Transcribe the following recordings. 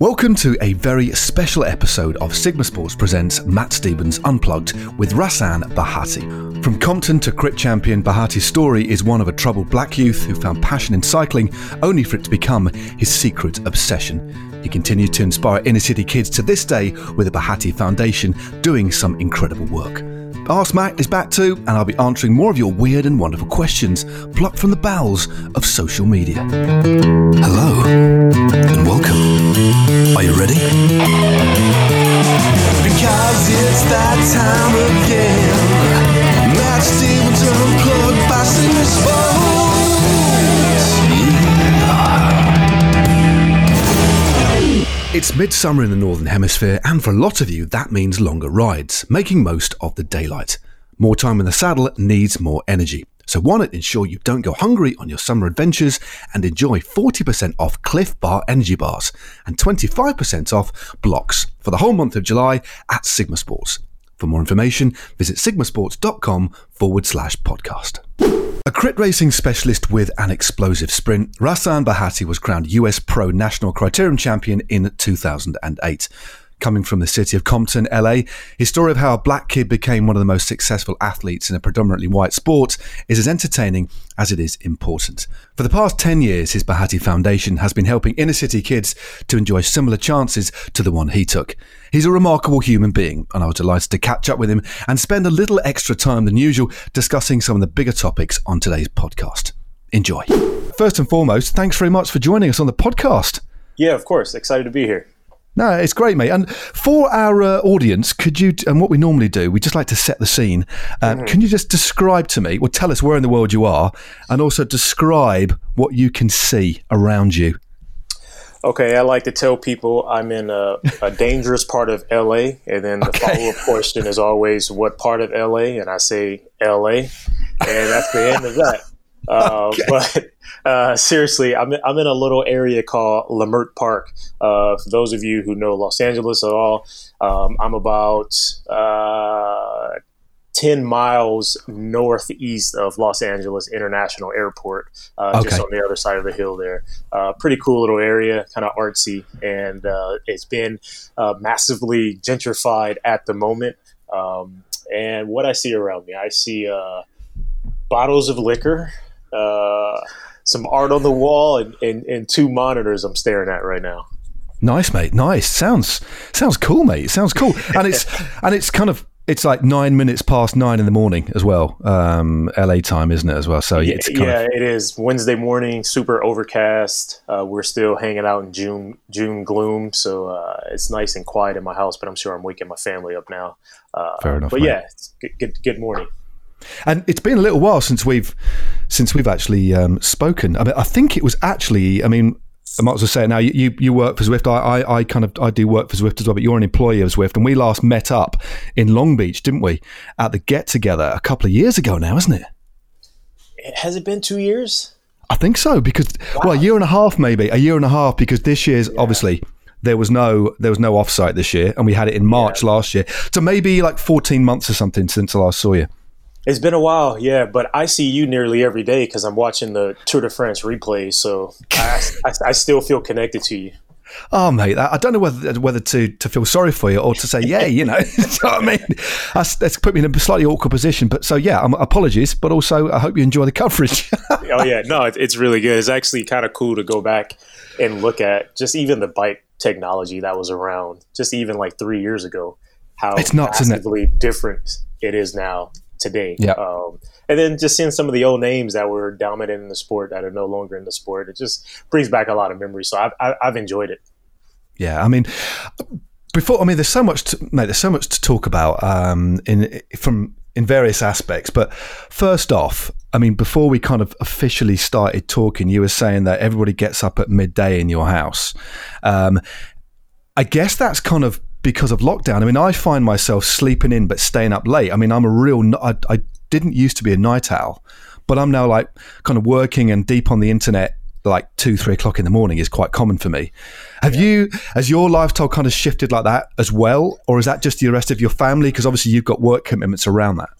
Welcome to a very special episode of Sigma Sports presents Matt Stephens Unplugged with Rahsaan Bahati. From Compton to crit champion, Bahati's story is one of a troubled black youth who found passion in cycling only for it to become his secret obsession. He continues to inspire inner city kids to this day with the Bahati Foundation doing some incredible work. Ask Matt is back too, and I'll be answering more of your weird and wonderful questions plucked from the bowels of social media. Hello, and welcome. Are you ready? Because it's that time again. Matt Stephens unplugged by Sigma It's midsummer in the Northern Hemisphere, and for a lot of you, that means longer rides, making most of the daylight. More time in the saddle needs more energy. So why not ensure you don't go hungry on your summer adventures and enjoy 40% off Clif Bar energy bars and 25% off blocks for the whole month of July at Sigma Sports. For more information, visit sigmasports.com forward slash podcast. A crit racing specialist with an explosive sprint, Rahsaan Bahati was crowned US Pro National Criterium Champion in 2008. Coming from the city of Compton, LA, his story of how a black kid became one of the most successful athletes in a predominantly white sport is as entertaining as it is important. For the past 10 years, his Bahati Foundation has been helping inner city kids to enjoy similar chances to the one he took. He's a remarkable human being, and I was delighted to catch up with him and spend a little extra time than usual discussing some of the bigger topics on today's podcast. Enjoy. First and foremost, thanks very much for joining us on the podcast. Yeah, of course. Excited to be here. No, it's great, mate. And for our uh, audience, could you, and what we normally do, we just like to set the scene. Uh, mm-hmm. Can you just describe to me, well, tell us where in the world you are, and also describe what you can see around you? Okay, I like to tell people I'm in a, a dangerous part of LA, and then the okay. follow up question is always, what part of LA? And I say LA, and that's the end of that. Uh, okay. But uh, seriously, I'm, I'm in a little area called Leimert Park. Uh, for those of you who know Los Angeles at all, um, I'm about uh, 10 miles northeast of Los Angeles International Airport, uh, okay. just on the other side of the hill there. Uh, pretty cool little area, kind of artsy, and uh, it's been uh, massively gentrified at the moment. Um, and what I see around me, I see uh, bottles of liquor uh, some art on the wall and, and, and two monitors I'm staring at right now. Nice, mate. Nice. Sounds sounds cool, mate. It sounds cool. And it's and it's kind of it's like nine minutes past nine in the morning as well, um, LA time, isn't it? As well. So yeah, yeah, of- it is Wednesday morning, super overcast. Uh, we're still hanging out in June June gloom, so uh, it's nice and quiet in my house. But I'm sure I'm waking my family up now. Uh, Fair enough. But mate. yeah, good, good, good morning. And it's been a little while since we've since we've actually um, spoken. I mean, I think it was actually. I mean, I might as well say it now. You, you work for Zwift. I, I, I, kind of I do work for Zwift as well, but you're an employee of Zwift, and we last met up in Long Beach, didn't we? At the get together a couple of years ago now, isn't it? Has it been two years? I think so because wow. well, a year and a half maybe a year and a half because this year's yeah. obviously there was no there was no offsite this year, and we had it in March yeah. last year. So maybe like 14 months or something since I last saw you. It's been a while, yeah, but I see you nearly every day because I'm watching the Tour de France replays, so I, I, I, still feel connected to you. Oh, mate, I don't know whether whether to, to feel sorry for you or to say, yeah, you know, you know what I mean? That's, that's, put me in a slightly awkward position. But so, yeah, um, apologies, but also I hope you enjoy the coverage. oh, yeah, no, it's really good. It's actually kind of cool to go back and look at just even the bike technology that was around just even like three years ago, how it's nuts, massively it? different it is now today. Yeah. Um, and then just seeing some of the old names that were dominant in the sport that are no longer in the sport, it just brings back a lot of memories. So I've, I've enjoyed it. Yeah, I mean, before I mean, there's so much, to, mate. There's so much to talk about um, in from in various aspects. But first off, I mean, before we kind of officially started talking, you were saying that everybody gets up at midday in your house. Um, I guess that's kind of because of lockdown. I mean, I find myself sleeping in but staying up late. I mean, I'm a real. I, I didn't used to be a night owl, but I'm now like kind of working and deep on the internet like two, three o'clock in the morning is quite common for me. Have yeah. you, has your lifestyle kind of shifted like that as well? Or is that just the rest of your family? Because obviously you've got work commitments around that.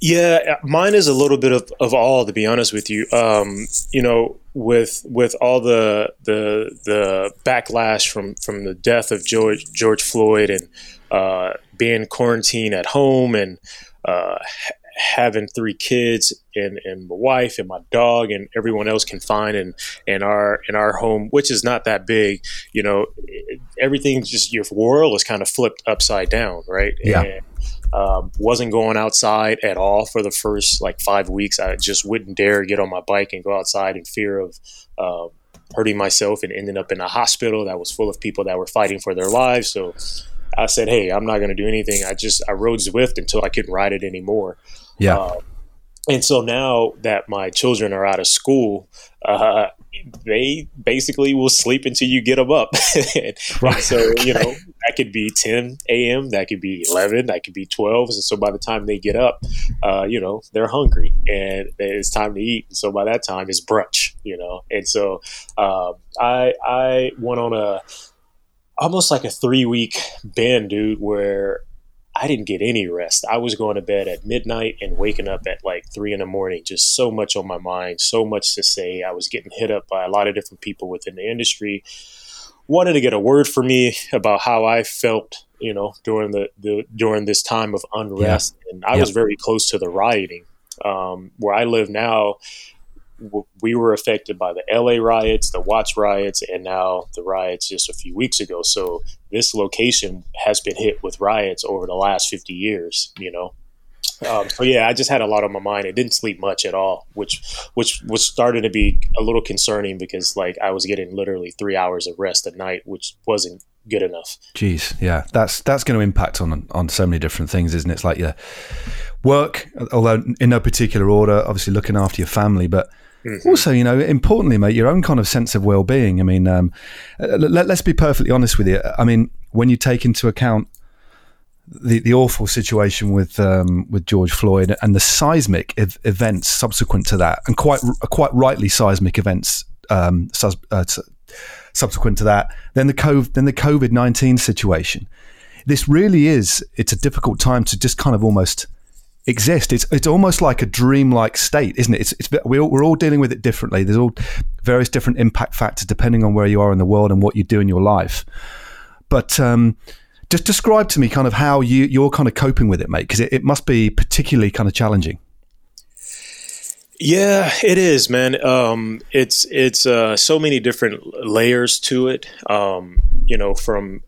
Yeah, mine is a little bit of, of all, to be honest with you. Um, you know, with with all the the the backlash from from the death of George George Floyd and uh, being quarantined at home and uh, having three kids and, and my wife and my dog and everyone else confined in, in our in our home, which is not that big, you know, everything's just your world is kind of flipped upside down, right? Yeah. And, um, wasn't going outside at all for the first like five weeks. I just wouldn't dare get on my bike and go outside in fear of uh, hurting myself and ending up in a hospital that was full of people that were fighting for their lives. So I said, "Hey, I'm not going to do anything. I just I rode Zwift until I couldn't ride it anymore." Yeah. Um, and so now that my children are out of school, uh, they basically will sleep until you get them up. right. So, you know, that could be 10 a.m., that could be 11, that could be 12. And so by the time they get up, uh, you know, they're hungry and it's time to eat. And so by that time, it's brunch, you know. And so uh, I, I went on a almost like a three week band, dude, where I didn't get any rest. I was going to bed at midnight and waking up at like three in the morning, just so much on my mind, so much to say. I was getting hit up by a lot of different people within the industry, wanted to get a word for me about how I felt, you know, during the, the during this time of unrest. Yeah. And I yep. was very close to the rioting. Um, where I live now, we were affected by the LA riots, the Watts riots, and now the riots just a few weeks ago. So this location has been hit with riots over the last 50 years, you know. Um, so yeah, I just had a lot on my mind. I didn't sleep much at all, which which was starting to be a little concerning because like I was getting literally three hours of rest a night, which wasn't good enough. Jeez, yeah, that's that's going to impact on on so many different things, isn't it? It's like your work, although in no particular order. Obviously, looking after your family, but Mm-hmm. Also, you know, importantly, mate, your own kind of sense of well-being. I mean, um, let, us be perfectly honest with you. I mean, when you take into account the, the awful situation with um, with George Floyd and the seismic ev- events subsequent to that, and quite quite rightly seismic events um, sus- uh, subsequent to that, then the COVID, then the COVID nineteen situation. This really is. It's a difficult time to just kind of almost exist. It's it's almost like a dreamlike state, isn't it? It's, it's we're, we're all dealing with it differently. There's all various different impact factors depending on where you are in the world and what you do in your life. But um, just describe to me kind of how you you're kind of coping with it, mate, because it, it must be particularly kind of challenging. Yeah, it is, man. Um, it's it's uh, so many different layers to it. Um, you know, from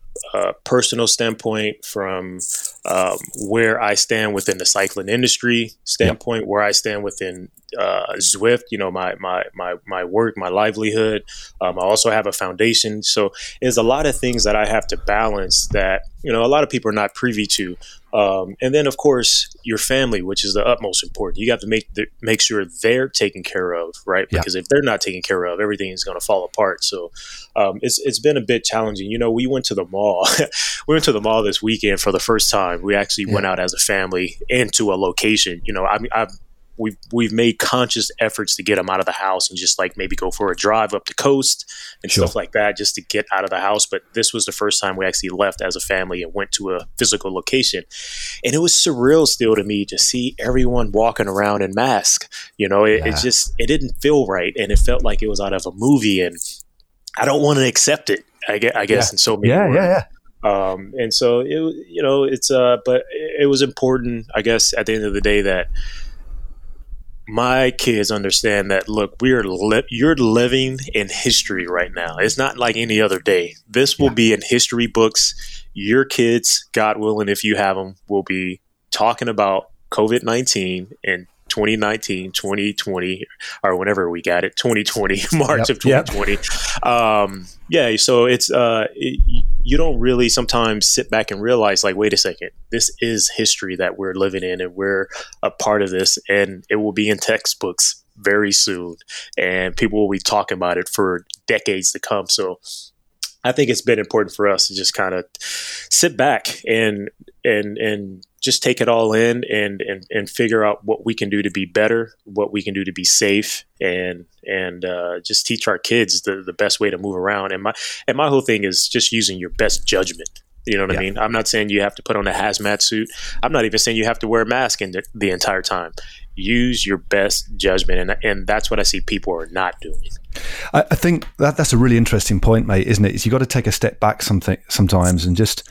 personal standpoint, from um, where I stand within the cycling industry standpoint, yep. where I stand within uh, Zwift, you know, my my my my work, my livelihood. Um, I also have a foundation, so there's a lot of things that I have to balance that you know a lot of people are not privy to. Um, and then, of course, your family, which is the utmost important. You got to make the, make sure they're taken care of, right? Because yeah. if they're not taken care of, everything is going to fall apart. So um, it's it's been a bit challenging. You know, we went to the mall. we went to the mall this weekend for the first time. We actually yeah. went out as a family into a location. You know, I mean, I've we've we've made conscious efforts to get them out of the house and just like maybe go for a drive up the coast and sure. stuff like that just to get out of the house but this was the first time we actually left as a family and went to a physical location and it was surreal still to me to see everyone walking around in mask you know it, yeah. it just it didn't feel right and it felt like it was out of a movie and i don't want to accept it i guess, I guess yeah. in so many yeah words. yeah yeah um, and so it, you know, it's, uh, but it was important, I guess, at the end of the day that my kids understand that look we're li- you're living in history right now. It's not like any other day. This will yeah. be in history books. Your kids god willing if you have them will be talking about covid-19 and 2019 2020 or whenever we got it 2020 march yep, of 2020 yep. um, yeah so it's uh, it, you don't really sometimes sit back and realize like wait a second this is history that we're living in and we're a part of this and it will be in textbooks very soon and people will be talking about it for decades to come. So I think it's been important for us to just kind of sit back and and and just take it all in and, and and figure out what we can do to be better, what we can do to be safe, and and uh, just teach our kids the, the best way to move around. And my and my whole thing is just using your best judgment. You know what yeah. I mean? I'm not saying you have to put on a hazmat suit. I'm not even saying you have to wear a mask in the, the entire time. use your best judgment, and and that's what I see people are not doing. I, I think that that's a really interesting point, mate, isn't it? Is you got to take a step back something sometimes and just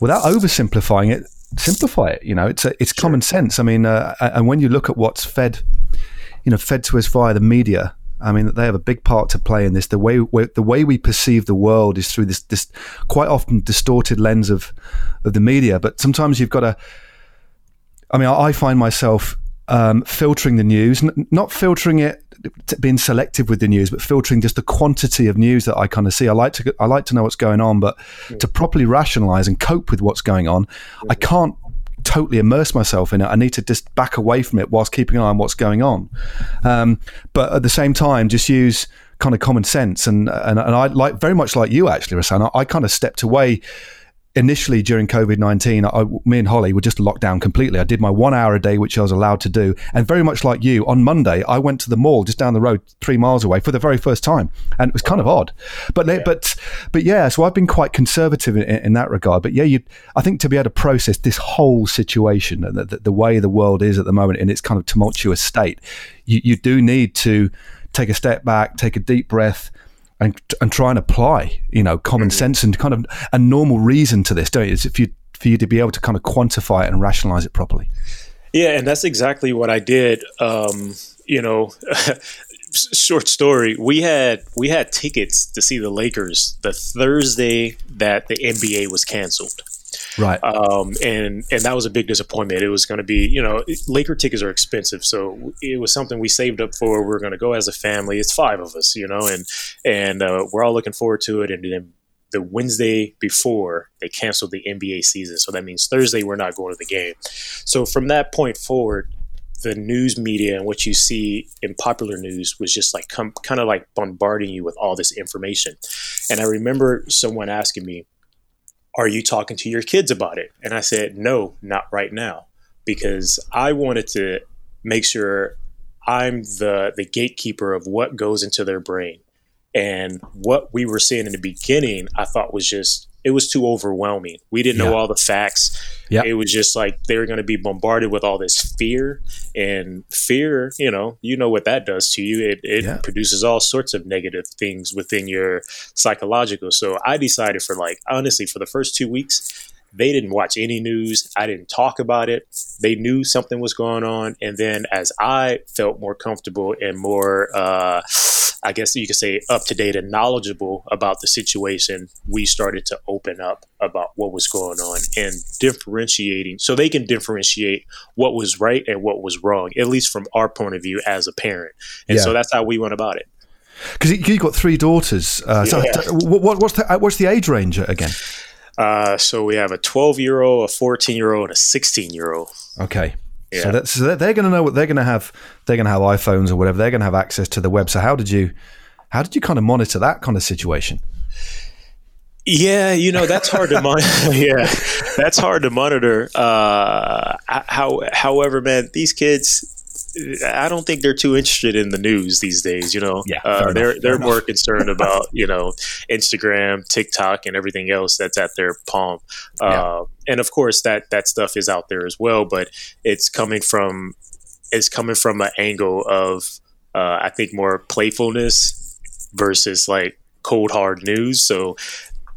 without oversimplifying it, simplify it. You know, it's a, it's sure. common sense. I mean, uh, and when you look at what's fed, you know, fed to us via the media. I mean, they have a big part to play in this. The way the way we perceive the world is through this this quite often distorted lens of of the media. But sometimes you've got to. I mean, I find myself um, filtering the news, n- not filtering it, being selective with the news, but filtering just the quantity of news that I kind of see. I like to I like to know what's going on, but mm. to properly rationalize and cope with what's going on. I can't totally immerse myself in it. I need to just back away from it whilst keeping an eye on what's going on. Um, but at the same time, just use kind of common sense and and, and I like very much like you actually, Rahsaan. I, I kind of stepped away initially during COVID 19, me and Holly were just locked down completely. I did my one hour a day, which I was allowed to do. And very much like you, on Monday, I went to the mall just down the road, three miles away for the very first time. And it was kind of odd. But, yeah. but, but yeah, so I've been quite conservative in, in, that regard. But yeah, you, I think to be able to process this whole situation and the, the, the way the world is at the moment in its kind of tumultuous state, you, you do need to take a step back, take a deep breath and and try and apply you know common mm-hmm. sense and kind of a normal reason to this, don't you? It's if you for you to be able to kind of quantify it and rationalize it properly. Yeah, and that's exactly what I did. Um, you know, short story. We had we had tickets to see the Lakers the Thursday that the NBA was canceled. Right. Um, and and that was a big disappointment. It was going to be, you know, Laker tickets are expensive, so it was something we saved up for. We are going to go as a family. It's five of us, you know, and and uh, we're all looking forward to it. And then the Wednesday before they canceled the NBA season, so that means Thursday we're not going to the game. So from that point forward, the news media and what you see in popular news was just like come, kind of like bombarding you with all this information. And I remember someone asking me, are you talking to your kids about it? And I said, no, not right now, because I wanted to make sure I'm the the gatekeeper of what goes into their brain. And what we were seeing in the beginning, I thought was just it was too overwhelming. We didn't yeah. know all the facts. Yep. It was just like they were going to be bombarded with all this fear and fear, you know, you know what that does to you. It, it yeah. produces all sorts of negative things within your psychological. So I decided for like, honestly, for the first two weeks, they didn't watch any news. I didn't talk about it. They knew something was going on. And then as I felt more comfortable and more, uh, I guess you could say, up to date and knowledgeable about the situation, we started to open up about what was going on and differentiating so they can differentiate what was right and what was wrong, at least from our point of view as a parent. And yeah. so that's how we went about it. Because you've got three daughters. Uh, yeah. so what, what's, the, what's the age range again? Uh, so we have a 12 year old, a 14 year old, and a 16 year old. Okay. Yeah. So, that's, so they're going to know what they're going to have. They're going to have iPhones or whatever. They're going to have access to the web. So how did you, how did you kind of monitor that kind of situation? Yeah, you know that's hard to monitor. yeah, that's hard to monitor. Uh, how, however, man, these kids, I don't think they're too interested in the news these days. You know, yeah, uh, they're they're more concerned about you know Instagram, TikTok, and everything else that's at their palm. Uh, yeah. And of course, that that stuff is out there as well, but it's coming from it's coming from an angle of uh, I think more playfulness versus like cold hard news. So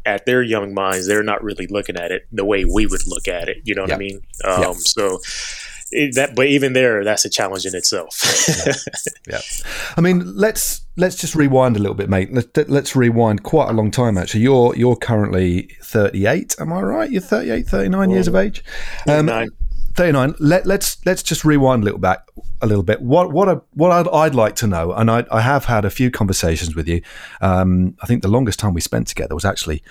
at their young minds, they're not really looking at it the way we would look at it. You know what I mean? Um, So it, that, but even there, that's a challenge in itself. yeah. I mean, let's let's just rewind a little bit, mate. Let's let's rewind quite a long time actually. You're you're currently 38, am I right? You're 38, 39 years of age. Um, 39. 39 let, let's let's just rewind a little back a little bit what what I, what I'd, I'd, like to know and I, I have had a few conversations with you um, I think the longest time we spent together was actually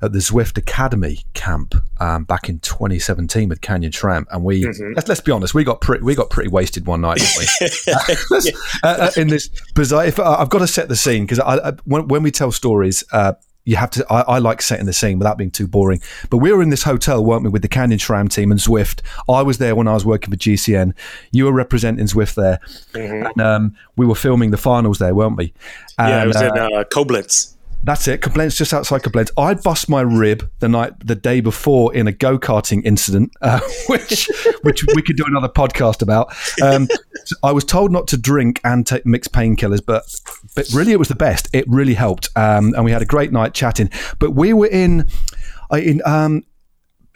at the Zwift Academy camp um, back in 2017 with Canyon SRAM, and we mm-hmm. let's, let's be honest, we got pretty we got pretty wasted one night, didn't we? uh, uh, in this bizarre, if, uh, I've got to set the scene because when, when we tell stories. Uh, you have to. I, I, like setting the scene without being too boring. But we were in this hotel, weren't we, with the Canyon SRAM team and Zwift. I was there when I was working for GCN. You were representing Zwift there, mm-hmm. and um, we were filming the finals there, weren't we? And, yeah, it was in uh, uh Koblenz. That's it. Koblenz, just outside Koblenz. I bust my rib the night, the day before, in a go karting incident, uh, which which we could do another podcast about. Um, so I was told not to drink and take mixed painkillers, but but really it was the best. It really helped, um, and we had a great night chatting. But we were in. I, in um,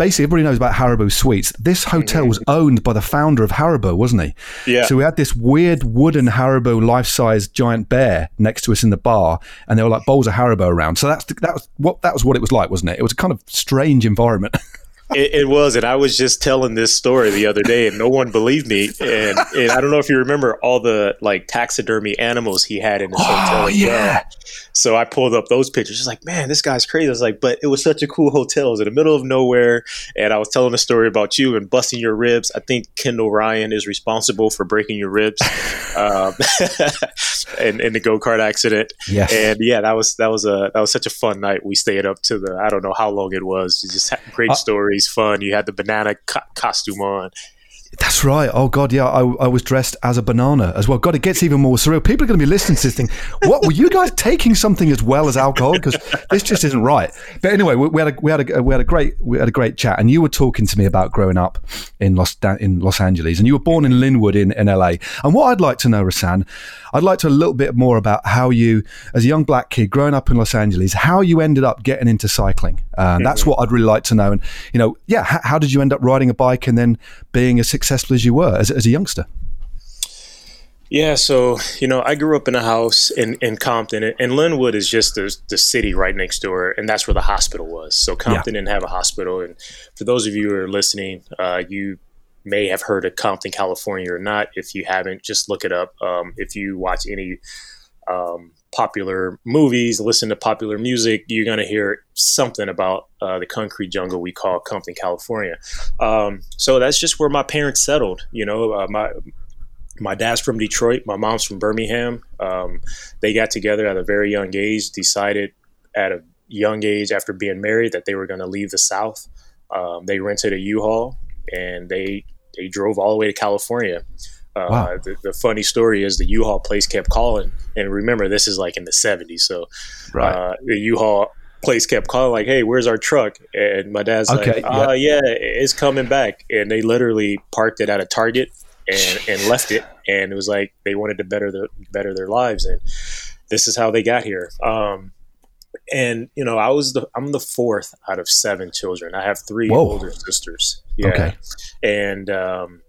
basically everybody knows about Haribo Sweets. This mm-hmm. hotel was owned by the founder of Haribo, wasn't he? Yeah. So we had this weird wooden Haribo life-size giant bear next to us in the bar, and there were like bowls of Haribo around. So that's that was what that was what it was like, wasn't it? It was a kind of strange environment. It, it, was, and I was just telling this story the other day, and no one believed me. And, and I don't know if you remember all the like taxidermy animals he had in his oh, hotel. yeah. So I pulled up those pictures. Just like, man, this guy's crazy. I was like, but it was such a cool hotel. It was in the middle of nowhere, and I was telling a story about you and busting your ribs. I think Kendall Ryan is responsible for breaking your ribs, um, in, in the go kart accident. Yes. And yeah, that was that was a that was such a fun night. We stayed up to the I don't know how long it was. Just great uh, stories, fun. You had the banana co- costume on. That's right. Oh God, yeah. I, I was dressed as a banana as well. God, it gets even more surreal. People are going to be listening to this thing. What were you guys taking something as well as alcohol? Because this just isn't right. But anyway, we, we, had a we had a we had a great we had a great chat, and you were talking to me about growing up in Los in Los Angeles, and you were born in Lynwood in, in LA. And what I'd like to know, Rahsaan, I'd like to a little bit more about how you, as a young black kid growing up in Los Angeles, how you ended up getting into cycling. Uh, mm-hmm. That's what I'd really like to know. And you know, yeah, how, how did you end up riding a bike and then being as successful as you were? as, as a youngster? Yeah, so you know, I grew up in a house in, in Compton, and Lynwood is just the, the city right next door, and that's where the hospital was. So Compton yeah. didn't have a hospital, and for those of you who are listening, uh, you may have heard of Compton, California, or not. If you haven't, just look it up. Um, if you watch any um, popular movies, listen to popular music, you're going to hear something about uh, the concrete jungle we call Compton, California. Um, so that's just where my parents settled. You know, uh, my my dad's from Detroit, my mom's from Birmingham. Um, they got together at a very young age, decided at a young age after being married that they were going to leave the South. Um, they rented a U-Haul and they they drove all the way to California. Uh, wow. the, the, funny story is the U-Haul place kept calling, and remember this is like in the '70s, so right. uh, the U-Haul place kept calling like, "Hey, where's our truck?" And my dad's okay, like, "Ah, uh, yeah, it's coming back." And they literally parked it at a Target and and left it, and it was like they wanted to better their better their lives, and this is how they got here. Um, and you know, I was the I'm the fourth out of seven children. I have three Whoa. older sisters. Yeah, okay. and um,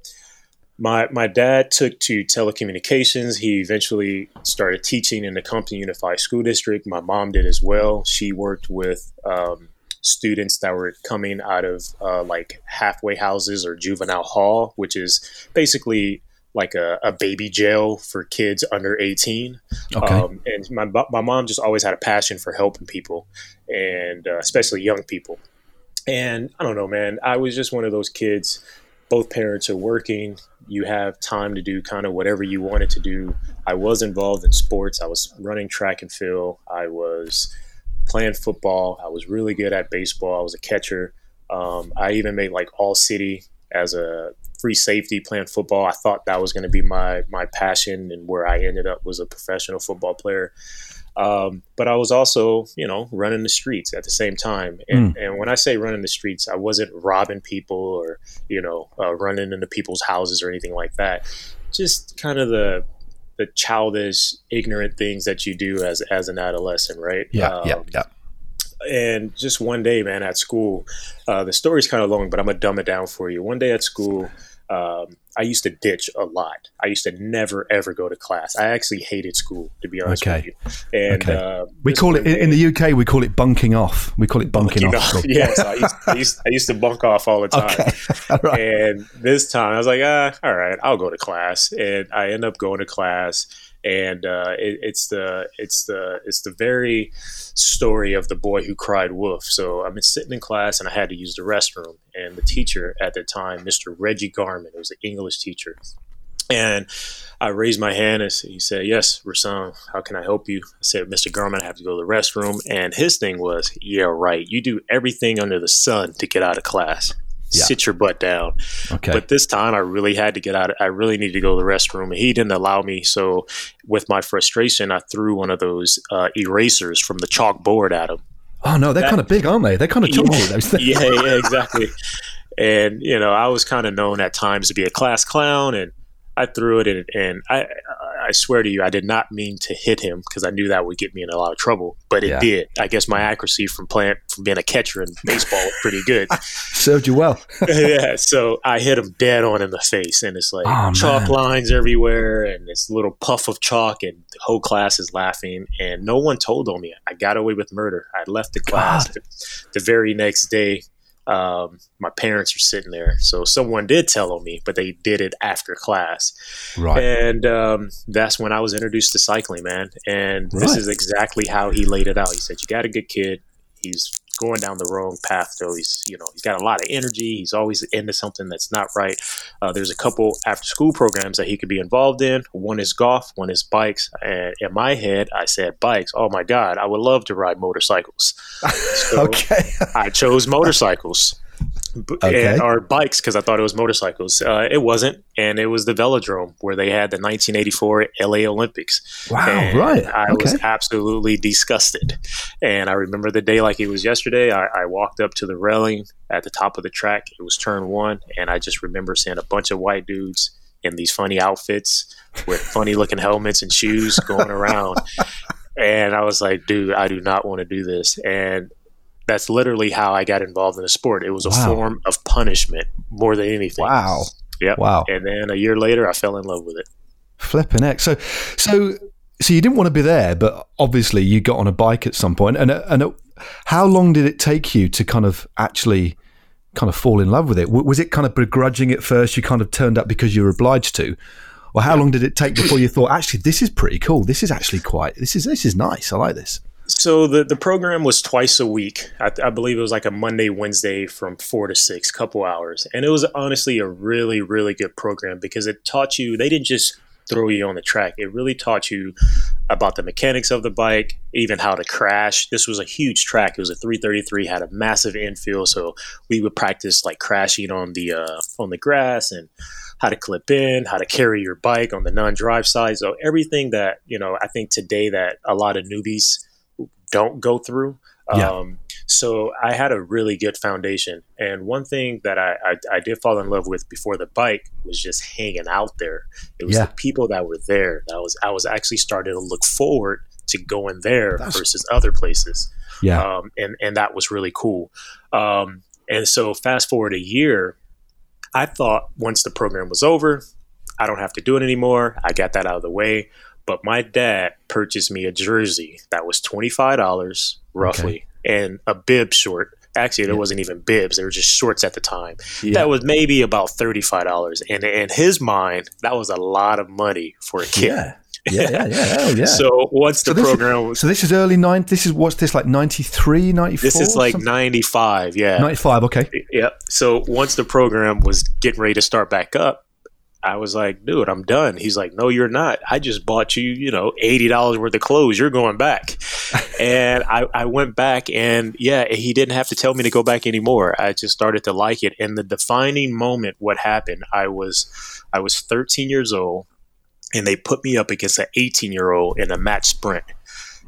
my my dad took to telecommunications. He eventually started teaching in the Compton Unified School District. My mom did as well. She worked with um, students that were coming out of uh, like halfway houses or juvenile hall, which is basically like a, a baby jail for kids under 18. Okay. Um, and my, my mom just always had a passion for helping people and uh, especially young people. And I don't know, man, I was just one of those kids both parents are working. You have time to do kind of whatever you wanted to do. I was involved in sports. I was running track and field. I was playing football. I was really good at baseball. I was a catcher. Um, I even made like all city as a free safety playing football. I thought that was going to be my my passion, and where I ended up was a professional football player. Um, but I was also, you know, running the streets at the same time. And, mm. and, when I say running the streets, I wasn't robbing people or, you know, uh, running into people's houses or anything like that. Just kind of the the childish, ignorant things that you do as as an adolescent, right? Yeah, um, yeah, yeah. And just one day, man, at school, uh, the story's kind of long, but I'm gonna dumb it down for you. One day at school, um, I used to ditch a lot. I used to never ever go to class. I actually hated school, to be honest okay. with you. And okay. uh, we call it in, the UK. We call it bunking off. We call it bunking, bunking off. off. yes, I used, I, used, I used, to bunk off all the time. Okay. right. And this time, I was like, ah, all right, I'll go to class. And I end up going to class and uh, it, it's the it's the it's the very story of the boy who cried wolf. So I'm sitting in class and I had to use the restroom, and the teacher at the time, Mr. Reggie Garman, was an English teacher, and I raised my hand and he said, "Yes, Rahsaan, how can I help you?" I said, "Mr. Garman, I have to go to the restroom." And his thing was, "Yeah, right. You do everything under the sun to get out of class." yeah. sit your butt down. Okay. But this time I really had to get out. I really needed to go to the restroom and he didn't allow me. So with my frustration, I threw one of those uh, erasers from the chalkboard at him. Oh no, they're that, kind of big, aren't they? They're kind of chunky. Yeah, those things. yeah, yeah, exactly. and you know, I was kind of known at times to be a class clown, and I threw it, and, and I I swear to you, I did not mean to hit him because I knew that would get me in a lot of trouble, but it yeah. did. I guess my accuracy from playing from being a catcher in baseball was pretty good. Served you well. yeah, so I hit him dead on in the face, and it's like oh, chalk man. lines everywhere, and this little puff of chalk, and the whole class is laughing, and no one told on me. I got away with murder. I left the class the, the very next day um, my parents are sitting there. So someone did tell on me, but they did it after class. Right. And um, that's when I was introduced to cycling, man. And right. this is exactly how he laid it out. He said, You got a good kid. He's going down the wrong path though. He's you know he's got a lot of energy. He's always into something that's not right. Uh, there's a couple after school programs that he could be involved in. One is golf, one is bikes. And in my head, I said bikes. Oh my god, I would love to ride motorcycles. So okay, I chose motorcycles okay. and, or bikes because I thought it was motorcycles. Uh, it wasn't, and it was the velodrome where they had the 1984 LA Olympics. Wow, and right? I okay. was absolutely disgusted, and I remember the day like it was yesterday. I, I, walked up to the railing at the top of the track. It was turn one, and I just remember seeing a bunch of white dudes in these funny outfits with funny looking helmets and shoes going around. And I was like, dude, I do not want to do this. And that's literally how I got involved in the sport. It was a wow. form of punishment more than anything. Wow. Yeah. Wow. And then a year later, I fell in love with it. Flipping X. So, so, so you didn't want to be there, but obviously you got on a bike at some point. And and how long did it take you to kind of actually kind of fall in love with it? Was it kind of begrudging at first? You kind of turned up because you were obliged to, or how long did it take before you thought, actually, this is pretty cool. This is actually quite. This is this is nice. I like this. So the, the program was twice a week. I, I, believe it was like a Monday, Wednesday from four to six, couple hours. And it was honestly a really, really good program because it taught you, they didn't just throw you on the track. It really taught you about the mechanics of the bike, even how to crash. This was a huge track. It was a 333, had a massive infield. So we would practice like crashing on the, uh, on the grass and how to clip in, how to carry your bike on the non-drive side. So everything that, you know, I think today that a lot of newbies – don't go through. Yeah. Um, so I had a really good foundation. And one thing that I, I, I, did fall in love with before the bike was just hanging out there. It was yeah. the people that were there. That was I was actually starting to look forward to going there That's, versus other places. Yeah. Um, and, and that was really cool. Um, and so fast forward a year, I thought once the program was over, I don't have to do it anymore. I got that out of the way. But my dad purchased me a jersey that was twenty five dollars roughly, okay. and a bib short. Actually, there yeah. wasn't even bibs; they were just shorts at the time. Yeah. That was maybe about thirty five dollars, and in his mind, that was a lot of money for a kid. Yeah. yeah, yeah, yeah, yeah. so once the program, is, so this is early nine. This is what's this like 93, 94? This is like ninety five. Yeah, ninety five. Okay. Yeah. So once the program was getting ready to start back up, I was like, dude, I'm done. He's like, no, you're not. I just bought you, you know, $80 worth of clothes. You're going back. and I, I went back and yeah, he didn't have to tell me to go back anymore. I just started to like it. And the defining moment, what happened, I was, I was 13 years old and they put me up against an 18 year old in a match sprint.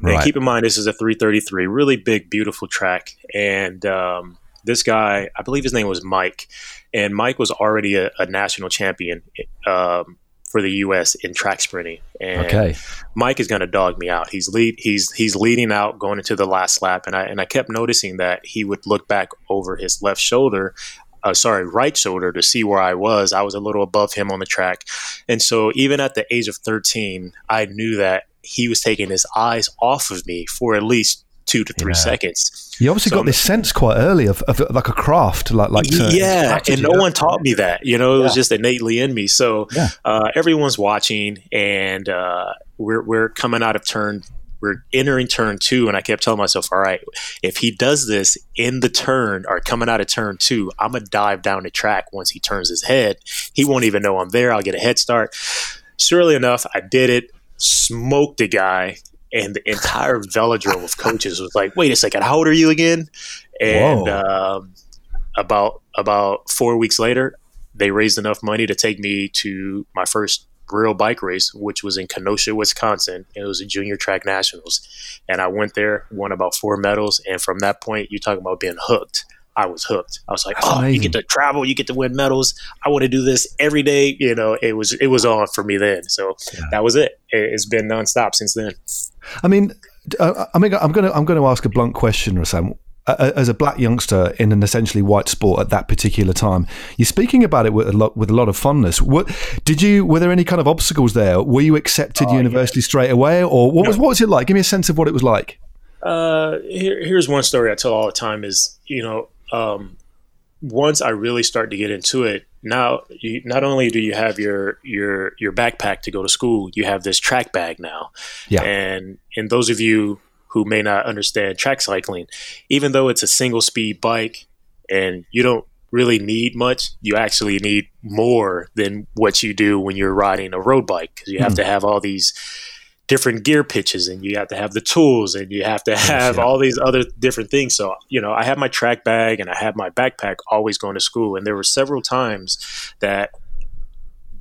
Right. And keep in mind, this is a 333, really big, beautiful track. And, um, this guy, I believe his name was Mike and Mike was already a, a national champion um, for the U.S. in track sprinting. And okay. Mike is going to dog me out. He's lead. He's he's leading out going into the last lap, and I and I kept noticing that he would look back over his left shoulder. Uh, sorry, right shoulder to see where I was. I was a little above him on the track. And so, even at the age of 13, I knew that he was taking his eyes off of me for at least two to three yeah. seconds. You obviously so, got this sense quite early of, of like a craft, like like yeah, and no one taught me that. You know, it was just innately in me. So yeah. uh, everyone's watching, and uh, we're we're coming out of turn. We're entering turn two, and I kept telling myself, "All right, if he does this in the turn or coming out of turn two, I'm gonna dive down the track once he turns his head. He won't even know I'm there. I'll get a head start." Surely enough, I did it smoked a guy and the entire velodrome of coaches was like, "Wait a second, how old are you again?" And um, about about four weeks later, they raised enough money to take me to my first real bike race, which was in Kenosha, Wisconsin. It was a junior track nationals. And I went there, won about four medals. And from that point, you're talking about being hooked. I was hooked. I was like, That's oh, amazing. you get to travel, you get to win medals. I want to do this every day. You know, it was it was on for me then. So yeah. that was it. It's been nonstop since then. I mean, uh, I mean, I'm gonna I'm gonna ask a blunt question, Rahsaan as a black youngster in an essentially white sport at that particular time. You're speaking about it with a lot with a lot of fondness. What did you? Were there any kind of obstacles there? Were you accepted oh, university yeah. straight away, or what no. was what was it like? Give me a sense of what it was like. Uh, here, here's one story I tell all the time: is you know, um, once I really start to get into it, now you, not only do you have your your your backpack to go to school, you have this track bag now. Yeah. And and those of you who may not understand track cycling, even though it's a single speed bike and you don't really need much, you actually need more than what you do when you're riding a road bike because you have mm. to have all these different gear pitches and you have to have the tools and you have to have yeah. all these other different things. So, you know, I have my track bag and I have my backpack always going to school. And there were several times that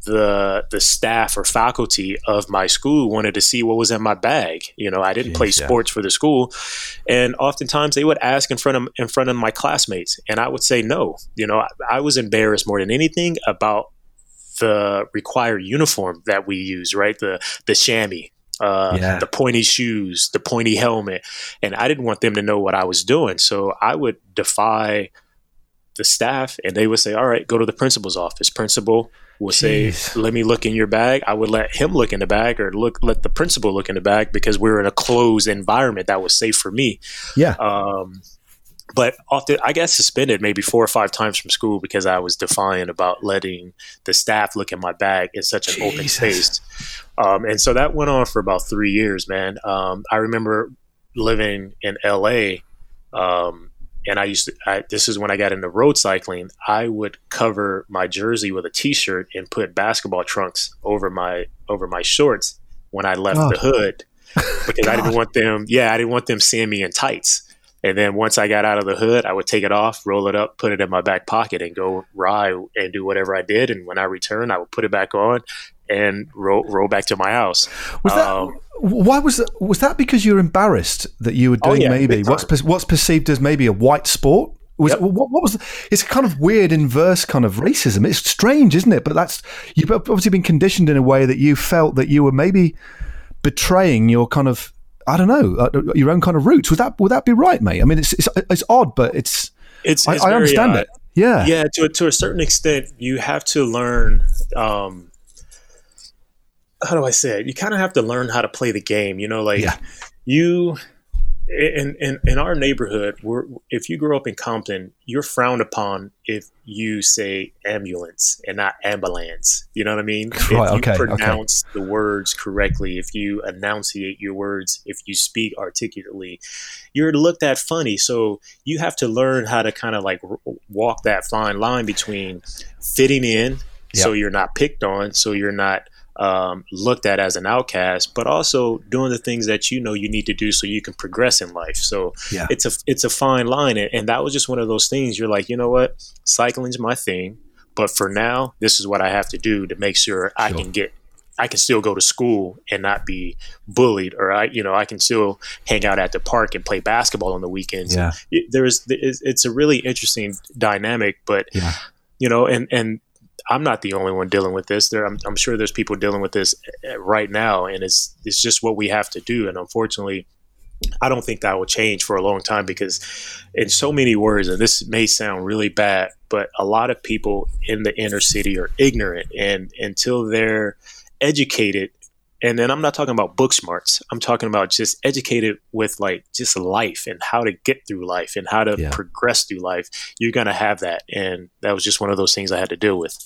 the the staff or faculty of my school wanted to see what was in my bag. You know, I didn't Jeez, play sports yeah. for the school, and oftentimes they would ask in front of in front of my classmates, and I would say no. You know, I, I was embarrassed more than anything about the required uniform that we use, right? The the chamois, uh, yeah. the pointy shoes, the pointy helmet, and I didn't want them to know what I was doing, so I would defy the staff, and they would say, "All right, go to the principal's office, principal." would Jeez. say, "Let me look in your bag." I would let him look in the bag, or look let the principal look in the bag because we are in a closed environment that was safe for me. Yeah. Um, but often I got suspended maybe four or five times from school because I was defiant about letting the staff look in my bag in such an Jesus. open space. Um, and so that went on for about three years, man. Um, I remember living in LA. Um, and I used to, I, this is when I got into road cycling. I would cover my jersey with a t-shirt and put basketball trunks over my over my shorts when I left oh. the hood because I didn't want them. Yeah, I didn't want them seeing me in tights. And then once I got out of the hood, I would take it off, roll it up, put it in my back pocket, and go ride and do whatever I did. And when I returned, I would put it back on and roll, roll back to my house. Was that, um, why was that, was that because you're embarrassed that you were oh, doing oh yeah, maybe what's what's perceived as maybe a white sport? Was yep. what, what, was the, it's kind of weird inverse kind of racism. It's strange, isn't it? But that's you've obviously been conditioned in a way that you felt that you were maybe betraying your kind of I don't know uh, your own kind of roots. Would that would that be right, mate? I mean, it's it's, it's odd, but it's it's, it's I, I, understand odd. it. Yeah, yeah. To to a certain extent, you have to learn. Um, how do I say it? You kind of have to learn how to play the game. You know, like yeah. you in, in in our neighborhood, we're, if you grow up in Compton, you're frowned upon if you say ambulance and not ambulance. You know what I mean? Right, if you okay, pronounce okay. the words correctly, if you enunciate your words, if you speak articulately, you're looked at funny. So you have to learn how to kind of like walk that fine line between fitting in, yep. so you're not picked on, so you're not um, looked at as an outcast, but also doing the things that you know you need to do so you can progress in life. So yeah. it's a it's a fine line, and, that was just one of those things. You're like, you know what, cycling's my thing, but for now, this is what I have to do to make sure, sure. I can get I can still go to school and not be bullied, or I, you know, I can still hang out at the park and play basketball on the weekends. Yeah. There's, it's a really interesting dynamic, but yeah. you know, and and I'm not the only one dealing with this. There, I'm, I'm, sure there's people dealing with this eh, right now, and it's it's just what we have to do. And unfortunately, I don't think that will change for a long time because, in so many words, and this may sound really bad, but a lot of people in the inner city are ignorant, and until they're educated and then I'm not talking about book smarts. I'm talking about just educated with like just life and how to get through life and how to yeah. progress through life. You're going to have that. And that was just one of those things I had to deal with.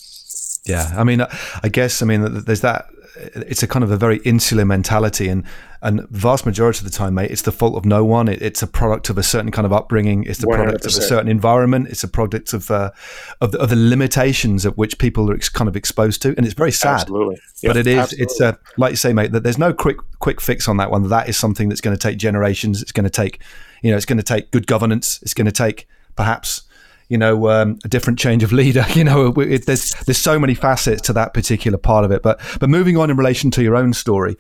Yeah. I mean, I guess, I mean, there's that it's a kind of a very insular mentality and and vast majority of the time mate it's the fault of no one. It, it's a product of a certain kind of upbringing. It's the 100%. product of a certain environment. It's a product of uh, of, the, of, the, limitations of which people are ex- kind of exposed to and it's very sad. Absolutely. But it is absolutely. it's uh, like you say mate that there's no quick quick fix on that one. That is something that's going to take generations. It's going to take you know it's going to take good governance. It's going to take perhaps you know, um, a different change of leader. You know, it, there's there's so many facets to that particular part of it. But but moving on in relation to your own story,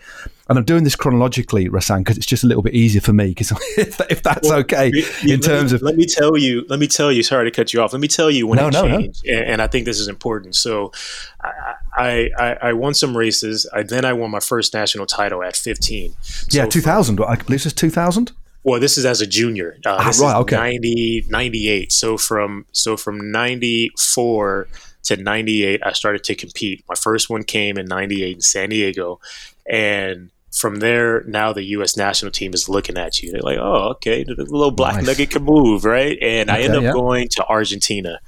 and I'm doing this chronologically, Rahsaan, because it's just a little bit easier for me. Because if, if, that's well, okay, you, in terms me, of let me tell you, let me tell you. Sorry to cut you off. Let me tell you when no, it no, changed, no. And, and, I think this is important. So, I, I, I won some races. I, then I won my first national title at 15. So yeah, 2000. I believe it's 2000. Well, this is as a junior. Uh, ah, right, okay. 90, 98. So from so from 94 to 98, I started to compete. My first one came in 98 in San Diego. And from there, now the U.S. national team is looking at you. They're like, oh, okay, the little black nice. nugget can move, right? And okay, I end up yeah. going to Argentina.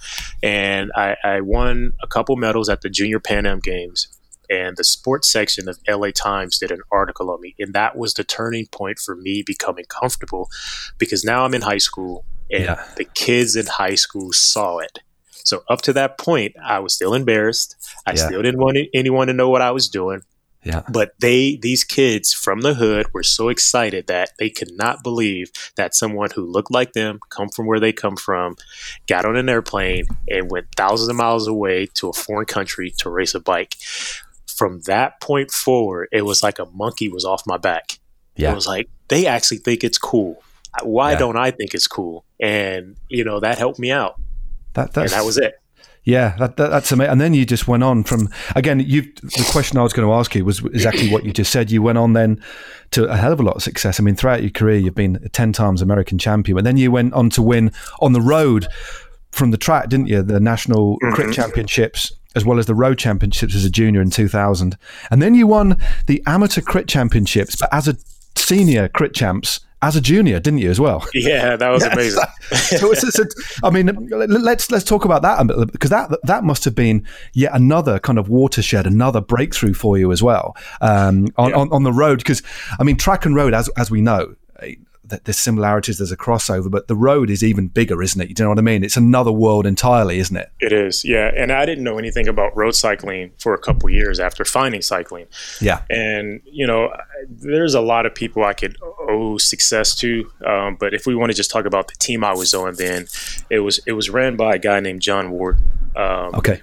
And I, I won a couple medals at the Junior Pan Am Games and the sports section of LA Times did an article on me. And that was the turning point for me becoming comfortable because now I'm in high school and yeah. the kids in high school saw it. So up to that point, I was still embarrassed. I yeah. still didn't want anyone to know what I was doing. Yeah. But they, these kids from the hood were so excited that they could not believe that someone who looked like them, come from where they come from, got on an airplane and went thousands of miles away to a foreign country to race a bike. From that point forward, it was like a monkey was off my back. Yeah. It was like, they actually think it's cool. Why yeah. don't I think it's cool? And, you know, that helped me out. That, and that was it. Yeah, that, that, that's amazing. And then you just went on from again. You the question I was going to ask you was exactly what you just said. You went on then to a hell of a lot of success. I mean, throughout your career, you've been ten times American champion, but then you went on to win on the road from the track, didn't you? The national mm-hmm. crit championships as well as the road championships as a junior in 2000, and then you won the amateur crit championships, but as a senior crit champs as a junior, didn't you as well? Yeah, that was amazing. so it's, it's a, I mean, let's let's talk about that because that that must have been yet another kind of watershed, another breakthrough for you as well um, on, yeah. on, on the road. Because I mean, track and road, as as we know, there's similarities, there's a crossover, but the road is even bigger, isn't it? You know what I mean? It's another world entirely, isn't it? It is, yeah. And I didn't know anything about road cycling for a couple years after finding cycling. Yeah. And, you know, there's a lot of people I could owe success to. Um, but if we want to just talk about the team I was on then, it was it was ran by a guy named John Ward. Um, okay.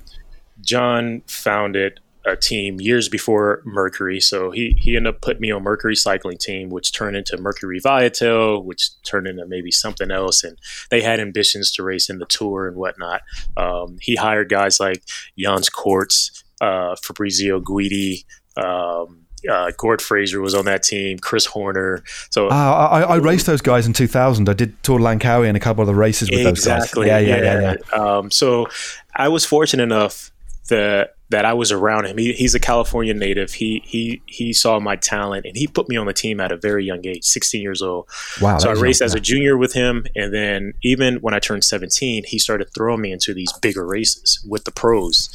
John founded a team years before Mercury. So he, he ended up putting me on Mercury cycling team, which turned into Mercury Viatel, which turned into maybe something else. And they had ambitions to race in the tour and whatnot. Um, he hired guys like Jans Koerts, uh, Fabrizio Guidi, um, uh, Gord Fraser was on that team, Chris Horner. So uh, I, I, raced those guys in 2000. I did Tour Langkawi and a couple of the races with exactly, those guys. Yeah, yeah, yeah. yeah. Um, so I was fortunate enough that that I was around him. He, he's a California native. He he he saw my talent and he put me on the team at a very young age, 16 years old. Wow! So I raced as a junior with him, and then even when I turned 17, he started throwing me into these bigger races with the pros,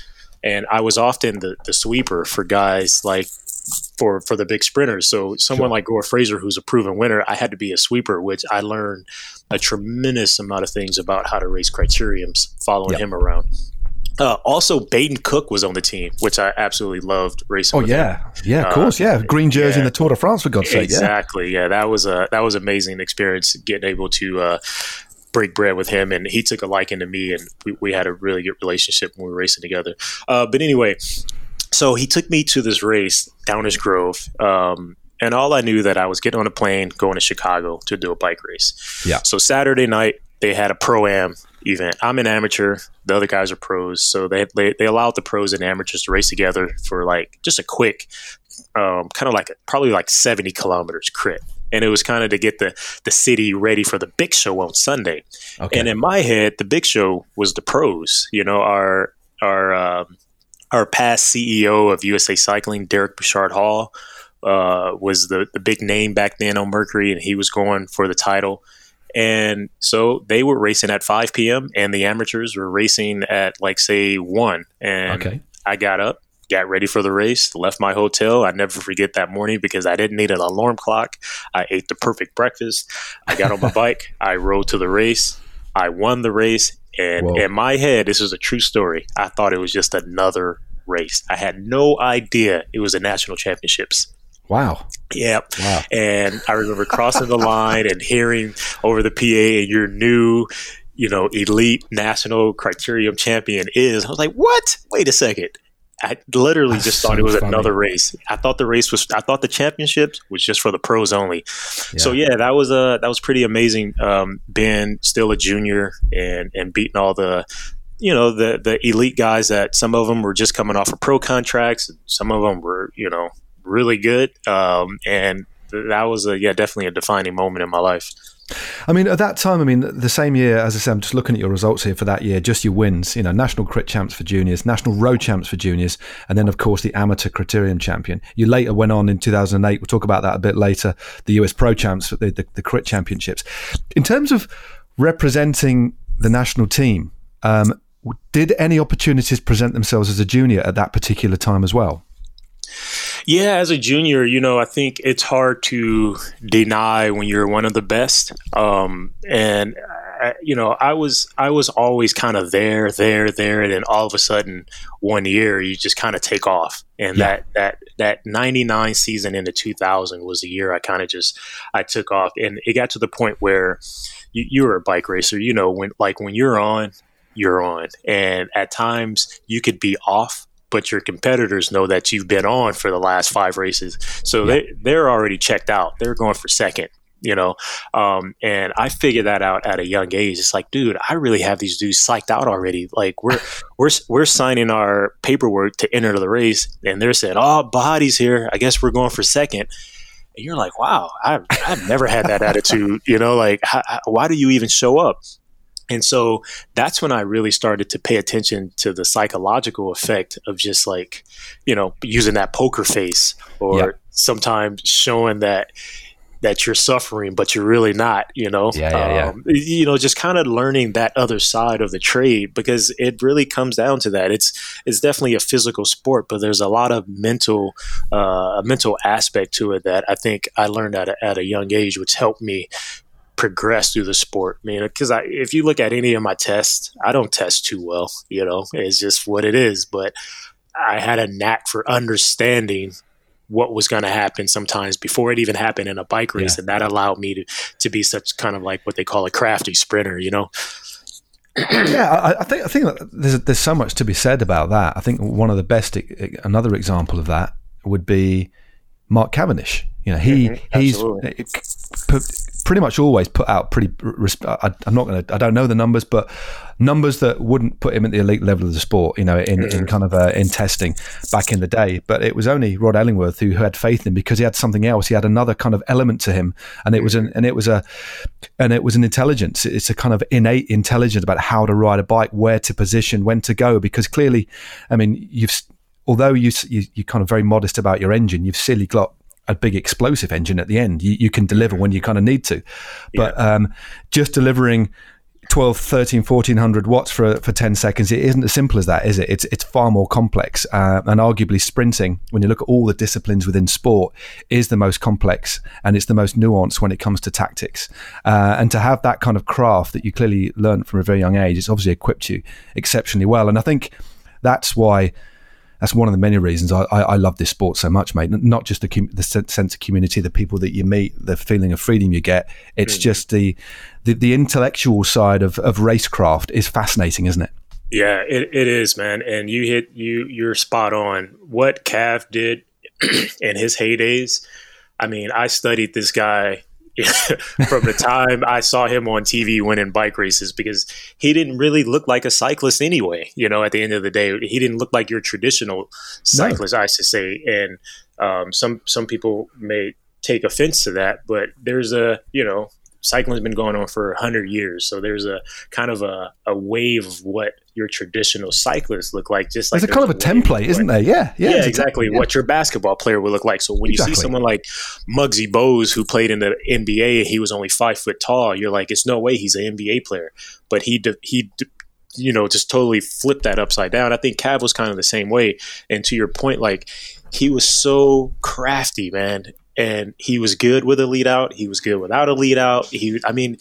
and I was often the the sweeper for guys like for for the big sprinters. So someone sure. like Gord Fraser, who's a proven winner, I had to be a sweeper, which I learned a tremendous amount of things about how to race criteriums following yep. him around. Uh, also, Baden Cook was on the team, which I absolutely loved racing. Oh yeah, him. yeah, of course, yeah, green jersey yeah. in the Tour de France for God's sake. Exactly, yeah. yeah, that was a that was amazing experience getting able to uh, break bread with him, and he took a liking to me, and we, we had a really good relationship when we were racing together. Uh, but anyway, so he took me to this race, Downers Grove. Um, and all I knew that I was getting on a plane going to Chicago to do a bike race. Yeah. So Saturday night they had a pro am event. I'm an amateur. The other guys are pros, so they they, they allowed the pros and amateurs to race together for like just a quick, um, kind of like a, probably like 70 kilometers crit. And it was kind of to get the the city ready for the big show on Sunday. Okay. And in my head, the big show was the pros. You know, our our um, our past CEO of USA Cycling, Derek Bouchard Hall, uh, was the the big name back then on Mercury, and he was going for the title. And so they were racing at 5 p.m. and the amateurs were racing at like say 1. And okay. I got up, got ready for the race, left my hotel. I never forget that morning because I didn't need an alarm clock. I ate the perfect breakfast. I got on my bike. I rode to the race. I won the race. And Whoa. in my head, this is a true story. I thought it was just another race. I had no idea it was the national championships. Wow. Yeah. Wow. And I remember crossing the line and hearing over the PA, and you're new, you know, elite national criterium champion is. I was like, what? Wait a second. I literally That's just thought so it was funny. another race. I thought the race was. I thought the championships was just for the pros only. Yeah. So yeah, that was a uh, that was pretty amazing. Um, being still a junior and and beating all the you know the the elite guys that some of them were just coming off of pro contracts, some of them were you know really good, um, and that was a yeah definitely a defining moment in my life. I mean, at that time, I mean, the same year, as I said, I'm just looking at your results here for that year, just your wins, you know, national crit champs for juniors, national road champs for juniors, and then, of course, the amateur criterium champion. You later went on in 2008, we'll talk about that a bit later, the US pro champs, the, the, the crit championships. In terms of representing the national team, um, did any opportunities present themselves as a junior at that particular time as well? Yeah, as a junior, you know, I think it's hard to deny when you're one of the best. Um, and I, you know, I was I was always kind of there, there, there, and then all of a sudden, one year you just kind of take off. And yeah. that that that '99 season into 2000 was the year I kind of just I took off, and it got to the point where you, you were a bike racer. You know, when like when you're on, you're on, and at times you could be off but your competitors know that you've been on for the last five races. So yeah. they, they're already checked out. They're going for second, you know? Um, and I figured that out at a young age. It's like, dude, I really have these dudes psyched out already. Like we're, we're, we're signing our paperwork to enter the race and they're saying, oh, Bahati's here. I guess we're going for second. And you're like, wow, I've, I've never had that attitude, you know, like, how, why do you even show up? And so that's when I really started to pay attention to the psychological effect of just like, you know, using that poker face or yeah. sometimes showing that that you're suffering, but you're really not, you know, yeah, yeah, um, yeah. you know, just kind of learning that other side of the trade because it really comes down to that. It's, it's definitely a physical sport, but there's a lot of mental, uh, a mental aspect to it that I think I learned at a, at a young age, which helped me progress through the sport. I mean, because I, if you look at any of my tests, I don't test too well. You know, it's just what it is. But I had a knack for understanding what was going to happen sometimes before it even happened in a bike race, yeah. and that allowed me to to be such kind of like what they call a crafty sprinter. You know. yeah, I, I, think I think there's there's so much to be said about that. I think one of the best another example of that would be Mark Cavendish. You know, he mm-hmm, he's put, pretty much always put out pretty. I, am not going to. I don't know the numbers, but numbers that wouldn't put him at the elite level of the sport. You know, in, mm-hmm. in kind of uh, in testing back in the day. But it was only Rod Ellingworth who had faith in him because he had something else. He had another kind of element to him, and it was an and it was a and it was an intelligence. It's a kind of innate intelligence about how to ride a bike, where to position, when to go. Because clearly, I mean, you've although you, you you're kind of very modest about your engine, you've silly got a big explosive engine at the end. You, you can deliver when you kind of need to. But yeah. um, just delivering 12, 13, 1400 watts for, for 10 seconds, it isn't as simple as that, is it? It's, it's far more complex. Uh, and arguably, sprinting, when you look at all the disciplines within sport, is the most complex and it's the most nuanced when it comes to tactics. Uh, and to have that kind of craft that you clearly learned from a very young age, it's obviously equipped you exceptionally well. And I think that's why that's one of the many reasons I, I, I love this sport so much, mate. Not just the, the sense of community, the people that you meet, the feeling of freedom you get. It's mm. just the, the, the intellectual side of, of racecraft is fascinating, isn't it? Yeah, it, it is, man. And you hit you you're spot on. What Cav did in his heydays. I mean, I studied this guy from the time I saw him on TV winning bike races because he didn't really look like a cyclist anyway. You know, at the end of the day, he didn't look like your traditional cyclist, no. I should say. And um, some some people may take offense to that, but there's a you know cycling's been going on for 100 years. So there's a kind of a, a wave of what your traditional cyclists look like just like there's a kind of a template isn't there? Yeah yeah, yeah exactly, yeah. what your basketball player would look like. So when exactly. you see someone like Muggsy Bogues who played in the NBA he was only five foot tall you're like it's no way he's an NBA player. But he de- he de- you know just totally flipped that upside down. I think Cav was kind of the same way. And to your point like he was so crafty man and he was good with a lead out. He was good without a lead out. He, I mean,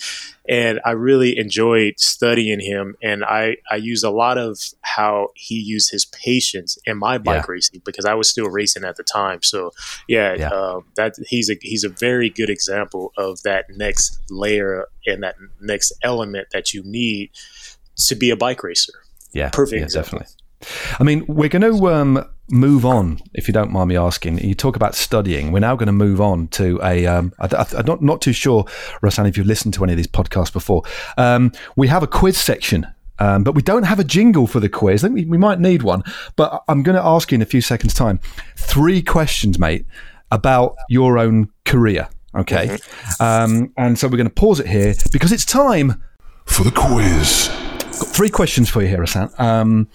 and I really enjoyed studying him. And I, I used a lot of how he used his patience in my bike yeah. racing because I was still racing at the time. So yeah, yeah. Um, that he's a he's a very good example of that next layer and that next element that you need to be a bike racer. Yeah, perfect. Yeah, definitely. I mean, we're going to um, move on, if you don't mind me asking. You talk about studying. We're now going to move on to a. Um, I, am not, not too sure, Rahsaan, if you've listened to any of these podcasts before. Um, we have a quiz section. Um, but we don't have a jingle for the quiz. I think we, we might need one. But I'm going to ask you in a few seconds' time three questions, mate, about your own career. Okay. Mm-hmm. Um, and so we're going to pause it here because it's time for the quiz. Got three questions for you here, Rahsaan. Um,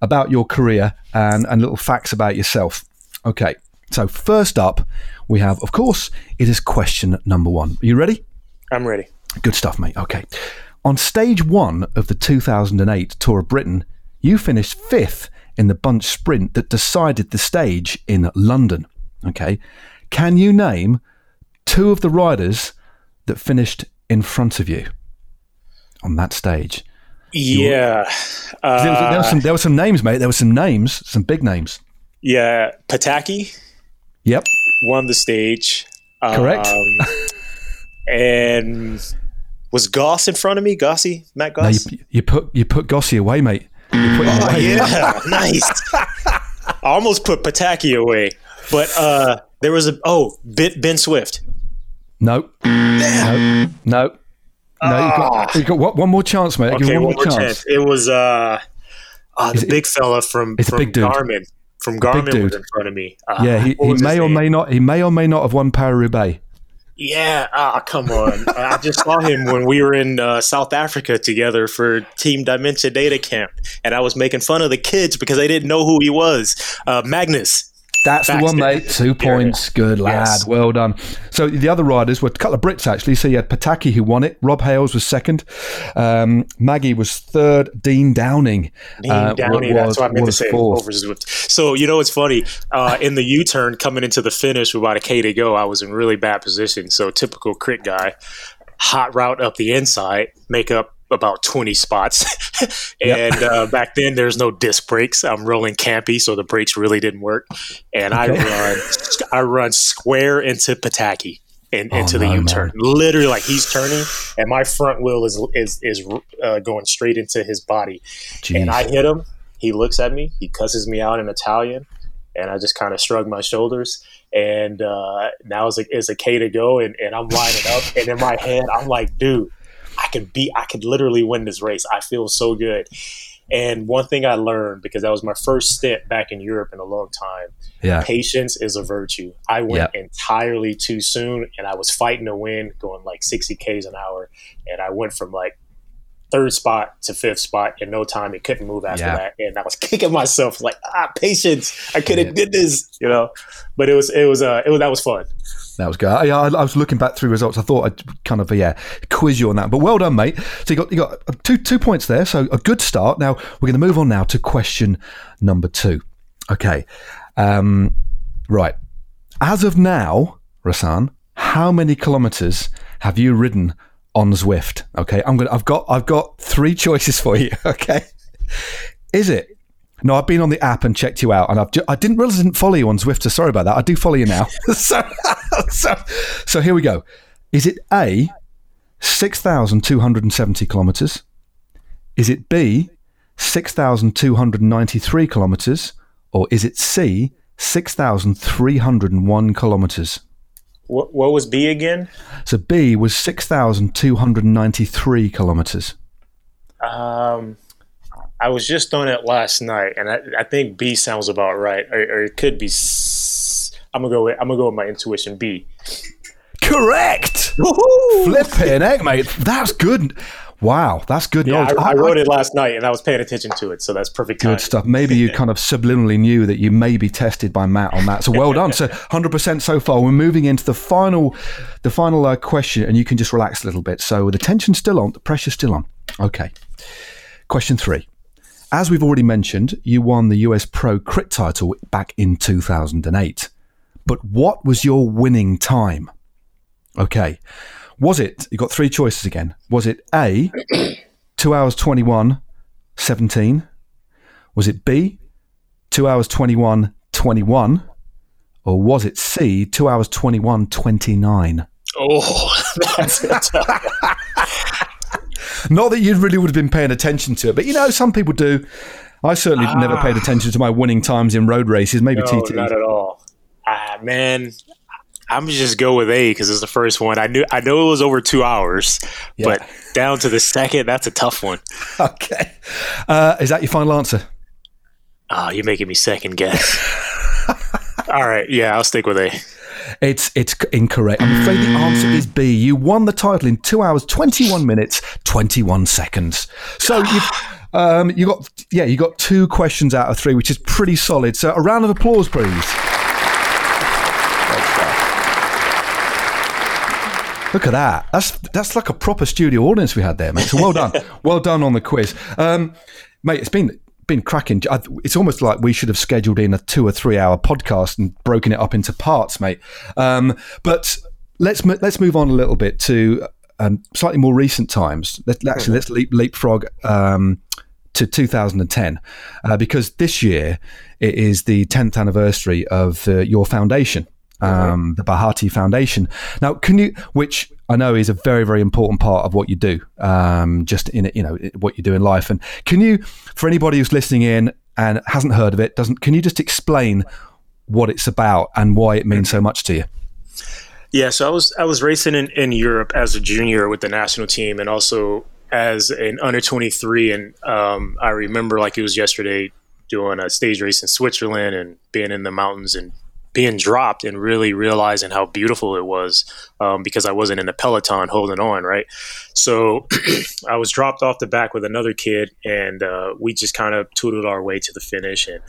about your career and, and little facts about yourself. Okay, so first up, we have, of course, it is question number one. Are you ready? I'm ready. Good stuff, mate. Okay. On stage one of the 2008 Tour of Britain, you finished fifth in the bunch sprint that decided the stage in London. Okay. Can you name two of the riders that finished in front of you on that stage? Yeah. Uh, there, was, there, was some, there were some names, mate. There were some names, some big names. Yeah. Petacchi. Yep. Won the stage. Correct. Um, and was Goss in front of me? Gossy? Matt Goss? No, you, you, put you put Gossy away, mate. oh, away. yeah. nice. I almost put Petacchi away. But uh, there was a, oh, Ben Swift. No. No. No. No, you got, ah. you got one more chance, mate. Okay, one, one more chance. chance. It was uh, uh the it, big fella from, from big Garmin. From Garmin was in front of me. Uh, yeah, he, he may or name? may not. He may or may not have won Paris Roubaix. Yeah, ah, come on. I just saw him when we were in uh, South Africa together for Team Dimension Data Camp, and I was making fun of the kids because they didn't know who he was. Uh, Magnus. That's the one, mate. Two points. Good lad. Yes. Well done. So the other riders were a couple of Brits, actually. So you had Petacchi, who won it. Rob Hayles was second. Um, Maggie was third. Dean Downing. Dean uh, Downing. Was, that's what I meant to say. Over So, you know, it's funny. Uh, in the U turn coming into the finish with about a K to go, I was in really bad position. So, typical crit guy. Hot route up the inside, make up about 20 spots. and yep. uh, back then, there's no disc brakes. I'm rolling campy, so the brakes really didn't work. And okay. I run, I run square into Petacchi. and oh, into the no, U-turn, man. literally like he's turning, and my front wheel is is is uh, going straight into his body, Jeez. and I hit him. He looks at me, he cusses me out in Italian, and I just kind of shrug my shoulders. And uh, now it's a, is a K to go, and, and I'm lining up, and in my head, I'm like, dude, I could be, I could literally win this race. I feel so good. And one thing I learned because that was my first stint back in Europe in a long time. Yeah. Patience is a virtue. I went yep. entirely too soon and I was fighting to win, going like 60 Ks an hour. And I went from like third spot to fifth spot in no time. It couldn't move after yeah. that. And I was kicking myself like, ah, patience. I could have did this, you know, but it was, it was, uh, it was, that was fun. That was good. I, I, was looking back through results. I thought I'd kind of yeah quiz you on that. But well done, mate. So you got you got two two points there. So a good start. Now we're going to move on now to question number two. Okay, um, right. As of now, Rahsaan, how many kilometers have you ridden on Zwift? Okay, I'm gonna. I've got. I've got three choices for you. Okay, is it no, I've been on the app and checked you out, and I've ju- I didn't realize I didn't follow you on Zwift. So sorry about that. I do follow you now. so, so, so here we go. Is it A, six thousand two hundred and seventy kilometers? Is it B, six thousand two hundred and ninety-three kilometers, or is it C, six thousand three hundred and one kilometers? What, what was B again? So B was six thousand two hundred and ninety-three kilometers. Um. I was just on it last night, and I, I think B sounds about right, or, or it could be. I'm gonna go. With, I'm gonna go with my intuition. B. Correct. Woo-hoo! Flipping egg, mate. That's good. Wow, that's good yeah, knowledge. I, I wrote I, it last night, and I was paying attention to it, so that's perfect. Good stuff. Maybe you kind of subliminally knew that you may be tested by Matt on that. So well done. So 100% so far. We're moving into the final, the final uh, question, and you can just relax a little bit. So the tension's still on, the pressure's still on. Okay. Question three. As we've already mentioned, you won the US Pro Crit title back in 2008. but what was your winning time? Okay. Was it, You've got three choices again. Was it A, 2 hours 21, 17? Was it B, 2 hours 21, 21? Or was it C, 2 hours 21, 29? Oh, that's Not that you really would have been paying attention to it, but you know, some people do. I certainly ah. never paid attention to my winning times in road races, maybe no, TT. Not at all. Ah, man, I'm just go with A because it's the first one. I knew I know it was over two hours, yeah. but down to the second, that's a tough one. Okay, uh, is that your final answer? Oh, you're making me second guess. All right, yeah, I'll stick with A. It's it's incorrect. I'm afraid the answer is B. You won the title in two hours, 21 minutes, 21 seconds. So you've. Um, you got yeah, you got two questions out of three, which is pretty solid. So a round of applause, please. Look at that. That's that's like a proper studio audience we had there, mate. So well done, well done on the quiz, um, mate. It's been been cracking. It's almost like we should have scheduled in a two or three hour podcast and broken it up into parts, mate. Um, but let's let's move on a little bit to um, slightly more recent times. Let, actually, let's leap, leapfrog um, to 2010 uh, because this year it is the 10th anniversary of uh, your foundation um, the Bahati Foundation. Now, can you, which I know is a very, very important part of what you do, um, just in you know what you do in life. And can you, for anybody who's listening in and hasn't heard of it, doesn't, can you just explain what it's about and why it means so much to you? Yeah, so I was I was racing in, in Europe as a junior with the national team, and also as an under twenty three. And um, I remember like it was yesterday doing a stage race in Switzerland and being in the mountains and being dropped and really realizing how beautiful it was um, because I wasn't in a peloton holding on, right? So I was dropped off the back with another kid, and uh, we just kind of tootled our way to the finish, and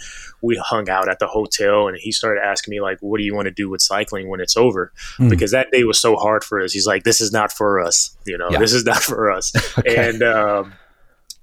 we hung out at the hotel. And he started asking me like, "What do you want to do with cycling when it's over?" Mm. Because that day was so hard for us. He's like, "This is not for us, you know. Yeah. This is not for us." okay. And um,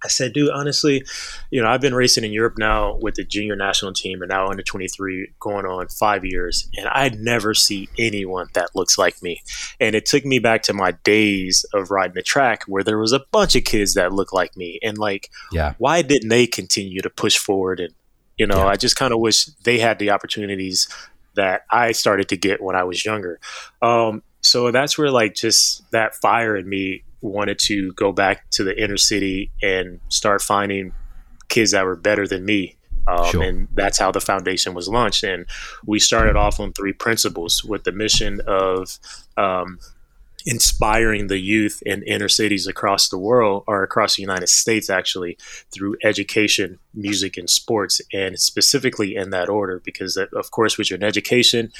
I said, dude, honestly, you know, I've been racing in Europe now with the junior national team and now under 23 going on five years, and I never see anyone that looks like me. And it took me back to my days of riding the track where there was a bunch of kids that looked like me. And like, yeah. why didn't they continue to push forward? And, you know, yeah. I just kind of wish they had the opportunities that I started to get when I was younger. Um, so that's where like just that fire in me wanted to go back to the inner city and start finding kids that were better than me. Um, sure. And that's how the foundation was launched. And we started off on three principles with the mission of um, inspiring the youth in inner cities across the world or across the United States, actually, through education, music, and sports, and specifically in that order. Because, of course, with your education,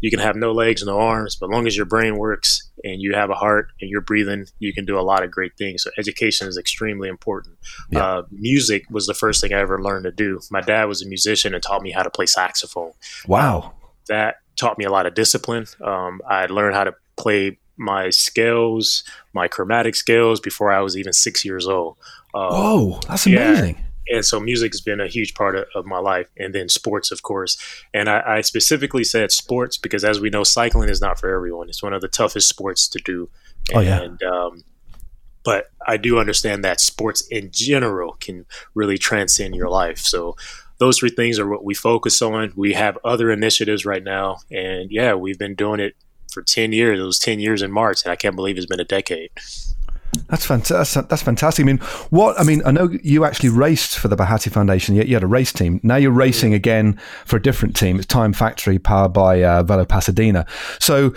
you can have no legs, no arms, but as long as your brain works and you have a heart and you're breathing, you can do a lot of great things. So, education is extremely important. Yeah. Uh, music was the first thing I ever learned to do. My dad was a musician and taught me how to play saxophone. Wow. Um, that taught me a lot of discipline. Um, I learned how to play my scales, my chromatic scales before I was even six years old. Um, Whoa, that's amazing. Yeah. And so music has been a huge part of, of, my life, and then sports, of course. And I, I, specifically said sports because, as we know, cycling is not for everyone. It's one of the toughest sports to do. Oh yeah. And, um, but I do understand that sports in general can really transcend your life. So those three things are what we focus on. We have other initiatives right now, and yeah, we've been doing it for 10 years. It was 10 years in March, and I can't believe it's been a decade. That's fantastic. That's fantastic. I mean, what I mean, I know you actually raced for the Bahati Foundation. Yet you, had a race team. Now you're racing again for a different team. It's Time Factory, powered by uh, Velo Pasadena. So,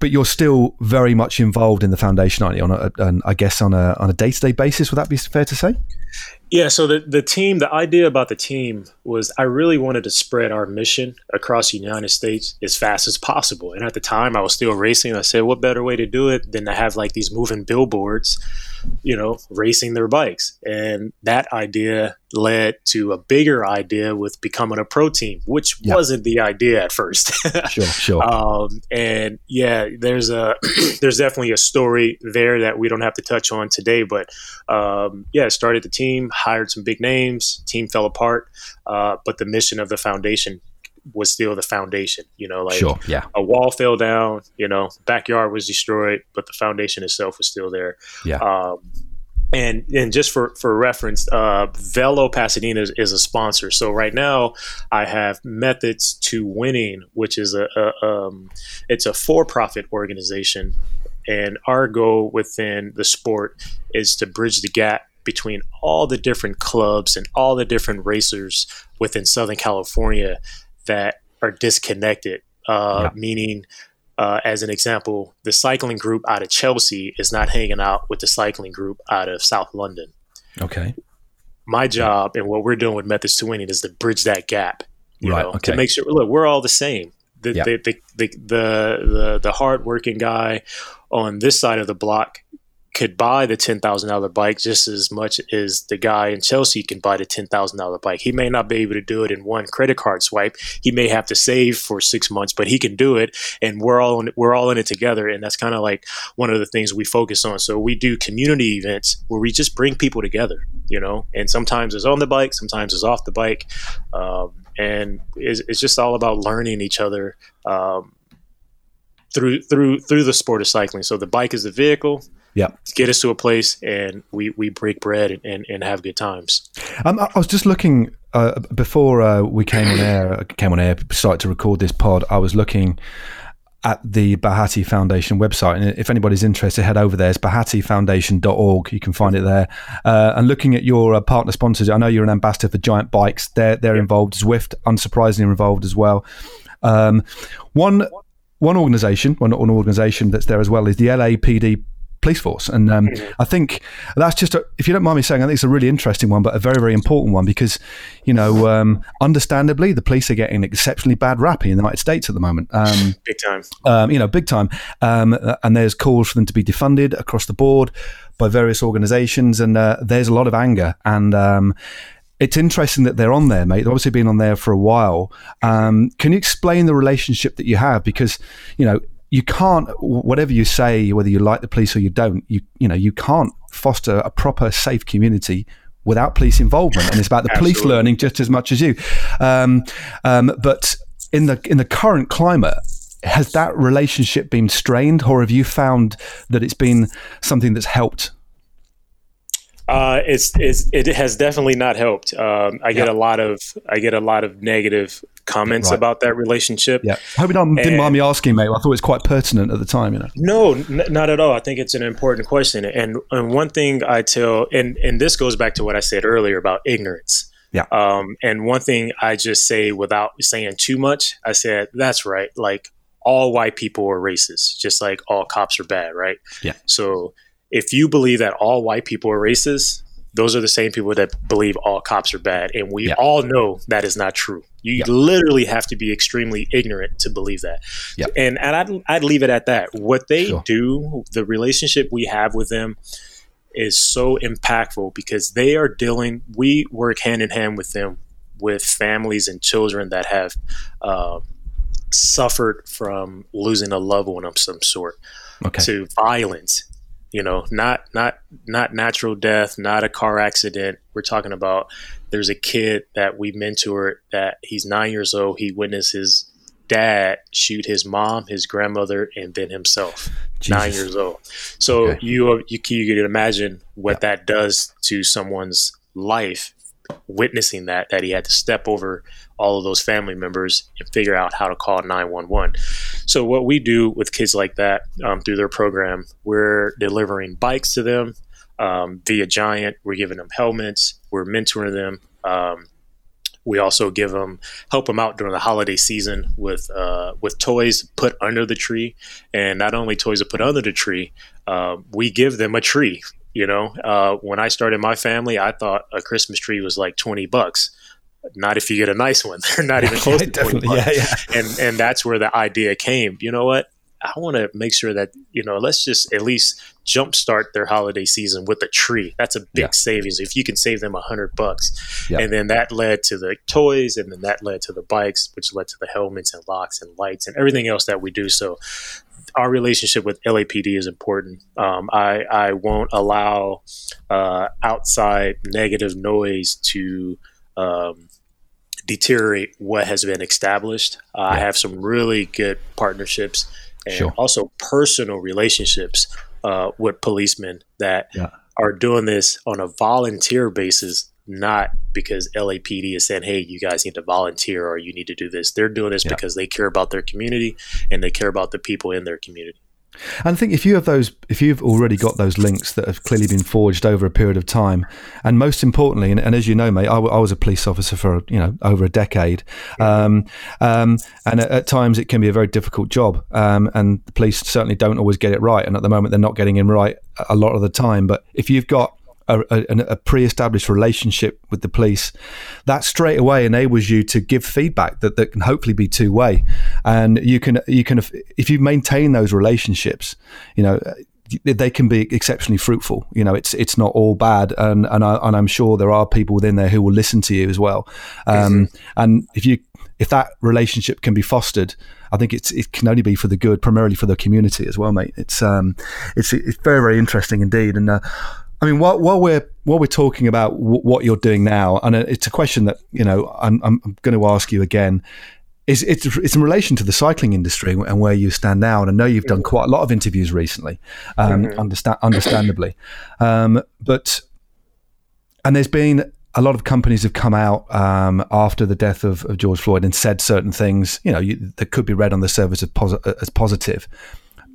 but you're still very much involved in the foundation, aren't you? On a, I guess on a on a day to day basis. Would that be fair to say? Yeah, so the, the team, the idea about the team was I really wanted to spread our mission across the United States as fast as possible. And at the time, I was still racing. I said, what better way to do it than to have like these moving billboards you know, racing their bikes. And that idea led to a bigger idea with becoming a pro team, which wasn't the idea at first. sure, sure. Um, and yeah, there's a there's definitely a story there that we don't have to touch on today. But um, yeah, started the team, hired some big names, team fell apart, uh, but the mission of the foundation was still the foundation. You know, like sure, yeah. a wall fell down, you know, backyard was destroyed, but the foundation itself was still there. Yeah. Um, and and just for for reference, uh, Velo Pasadena is, is, a sponsor. So right now, I have Methods to Winning, which is a, a um, it's a for profit organization, and our goal within the sport is to bridge the gap between all the different clubs and all the different racers within Southern California that are disconnected. Uh, yeah. Meaning, uh, as an example, the cycling group out of Chelsea is not hanging out with the cycling group out of South London. Okay. My job and what we're doing with Methods to Winning is to bridge that gap. You right. Know, okay. To make sure, look, we're all the same. The, the, the, the, the, the, the hardworking guy on this side of the block could buy the ten thousand dollar bike just as much as the guy in Chelsea can buy the ten thousand dollar bike. He may not be able to do it in one credit card swipe. He may have to save for six months, but he can do it, and we're all in, we're all in it together. And that's kind of like one of the things we focus on. So we do community events where we just bring people together, you know. And sometimes it's on the bike, sometimes it's off the bike, um, and it's, it's, just all about learning each other. Um, through through through the sport of cycling. So the bike is the vehicle, yeah get us to a place and we we break bread and, and, and have good times um, i was just looking uh, before uh, we came on air came on air started to record this pod i was looking at the Bahati Foundation website. And if anybody's interested, head over there. It's bahatifoundation.org. You can find it there. Uh, and looking at your uh, partner sponsors, I know you're an ambassador for Giant Bikes. They're, they're involved. Zwift, unsurprisingly, involved as well. Um, one one organization, one, one organization that's there as well is the LAPD police force. And um, mm-hmm. I think that's just, a, if you don't mind me saying, I think it's a really interesting one, but a very, very important one because, you know, um, understandably, the police are getting exceptionally bad rap in the United States at the moment. Um, big time. Um, you know, big time. Um, and there's calls for them to be defunded across the board by various organizations. And uh, there's a lot of anger. And, um, it's interesting that they're on there, mate. They've obviously been on there for a while. Um, can you explain the relationship that you have? Because, you know, you can't whatever you say whether you like the police or you don't you you know you can't foster a proper safe community without police involvement. And it's about the police learning just as much as you. Um, um, but in the in the current climate has that relationship been strained or have you found that it's been something that's helped uh, it's, it's it has definitely not helped. Um, I get a lot of I get a lot of negative comments right. about that relationship. Yeah, I hope you don't, didn't mind me asking, mate. I thought it was quite pertinent at the time. You know, no, n- not at all. I think it's an important question, and and one thing I tell, and and this goes back to what I said earlier about ignorance. Yeah. Um, and one thing I just say without saying too much, I said that's right. Like all white people are racist, just like all cops are bad, right? Yeah. So if you believe that all white people are racist, those are the same people that believe all cops are bad. And we yeah. all know that is not true. You yeah. literally have to be extremely ignorant to believe that. Yeah. And, and I'd, I'd leave it at that. What they sure. do, the relationship we have with them is so impactful because they are dealing, we work hand in hand with them with families and children that have uh, suffered from losing a loved one of some sort okay. to violence you know not not not natural death not a car accident we're talking about there's a kid that we mentor that he's nine years old he witnessed his dad shoot his mom his grandmother and then himself Jesus. nine years old so okay. you, you you can imagine what yeah. that does to someone's life witnessing that that he had to step over all of those family members and figure out how to call 911. So, what we do with kids like that um, through their program, we're delivering bikes to them um, via Giant. We're giving them helmets. We're mentoring them. Um, we also give them help them out during the holiday season with uh, with toys put under the tree, and not only toys to put under the tree, uh, we give them a tree. You know, uh, when I started my family, I thought a Christmas tree was like twenty bucks not if you get a nice one. They're not even close to definitely. Yeah, yeah. And and that's where the idea came. You know what? I want to make sure that you know. Let's just at least jumpstart their holiday season with a tree. That's a big yeah. savings if you can save them a hundred bucks. And then that led to the toys, and then that led to the bikes, which led to the helmets and locks and lights and everything else that we do. So our relationship with LAPD is important. Um, I I won't allow uh, outside negative noise to um, deteriorate what has been established. Uh, yeah. I have some really good partnerships and sure. also personal relationships uh, with policemen that yeah. are doing this on a volunteer basis, not because LAPD is saying, "Hey, you guys need to volunteer or you need to do this." They're doing this yeah. because they care about their community and they care about the people in their community. And I think if you have those, if you've already got those links that have clearly been forged over a period of time, and most importantly, and, and as you know, mate, I, I, was a police officer for you know over a decade, um, um, and at, at, times it can be a very difficult job, um, and the police certainly don't always get it right, and at the moment they're not getting it right a lot of the time. But if you've got a, a, a, pre-established relationship with the police, that straight away enables you to give feedback that, that can hopefully be two way, and you can you can if you maintain those relationships, you know they can be exceptionally fruitful. You know, it's it's not all bad, and and, I, and I'm sure there are people within there who will listen to you as well. Um, mm-hmm. And if you if that relationship can be fostered, I think it's it can only be for the good, primarily for the community as well, mate. It's um it's it's very very interesting indeed, and. Uh, I mean, while, while we're while we're talking about w- what you're doing now, and it's a question that you know I'm, I'm going to ask you again. Is it's it's in relation to the cycling industry and where you stand now? And I know you've done quite a lot of interviews recently, um, mm-hmm. understand, understandably, um, but and there's been a lot of companies have come out um, after the death of, of, George Floyd and said certain things, you know, you, that could be read on the surface as, as positive.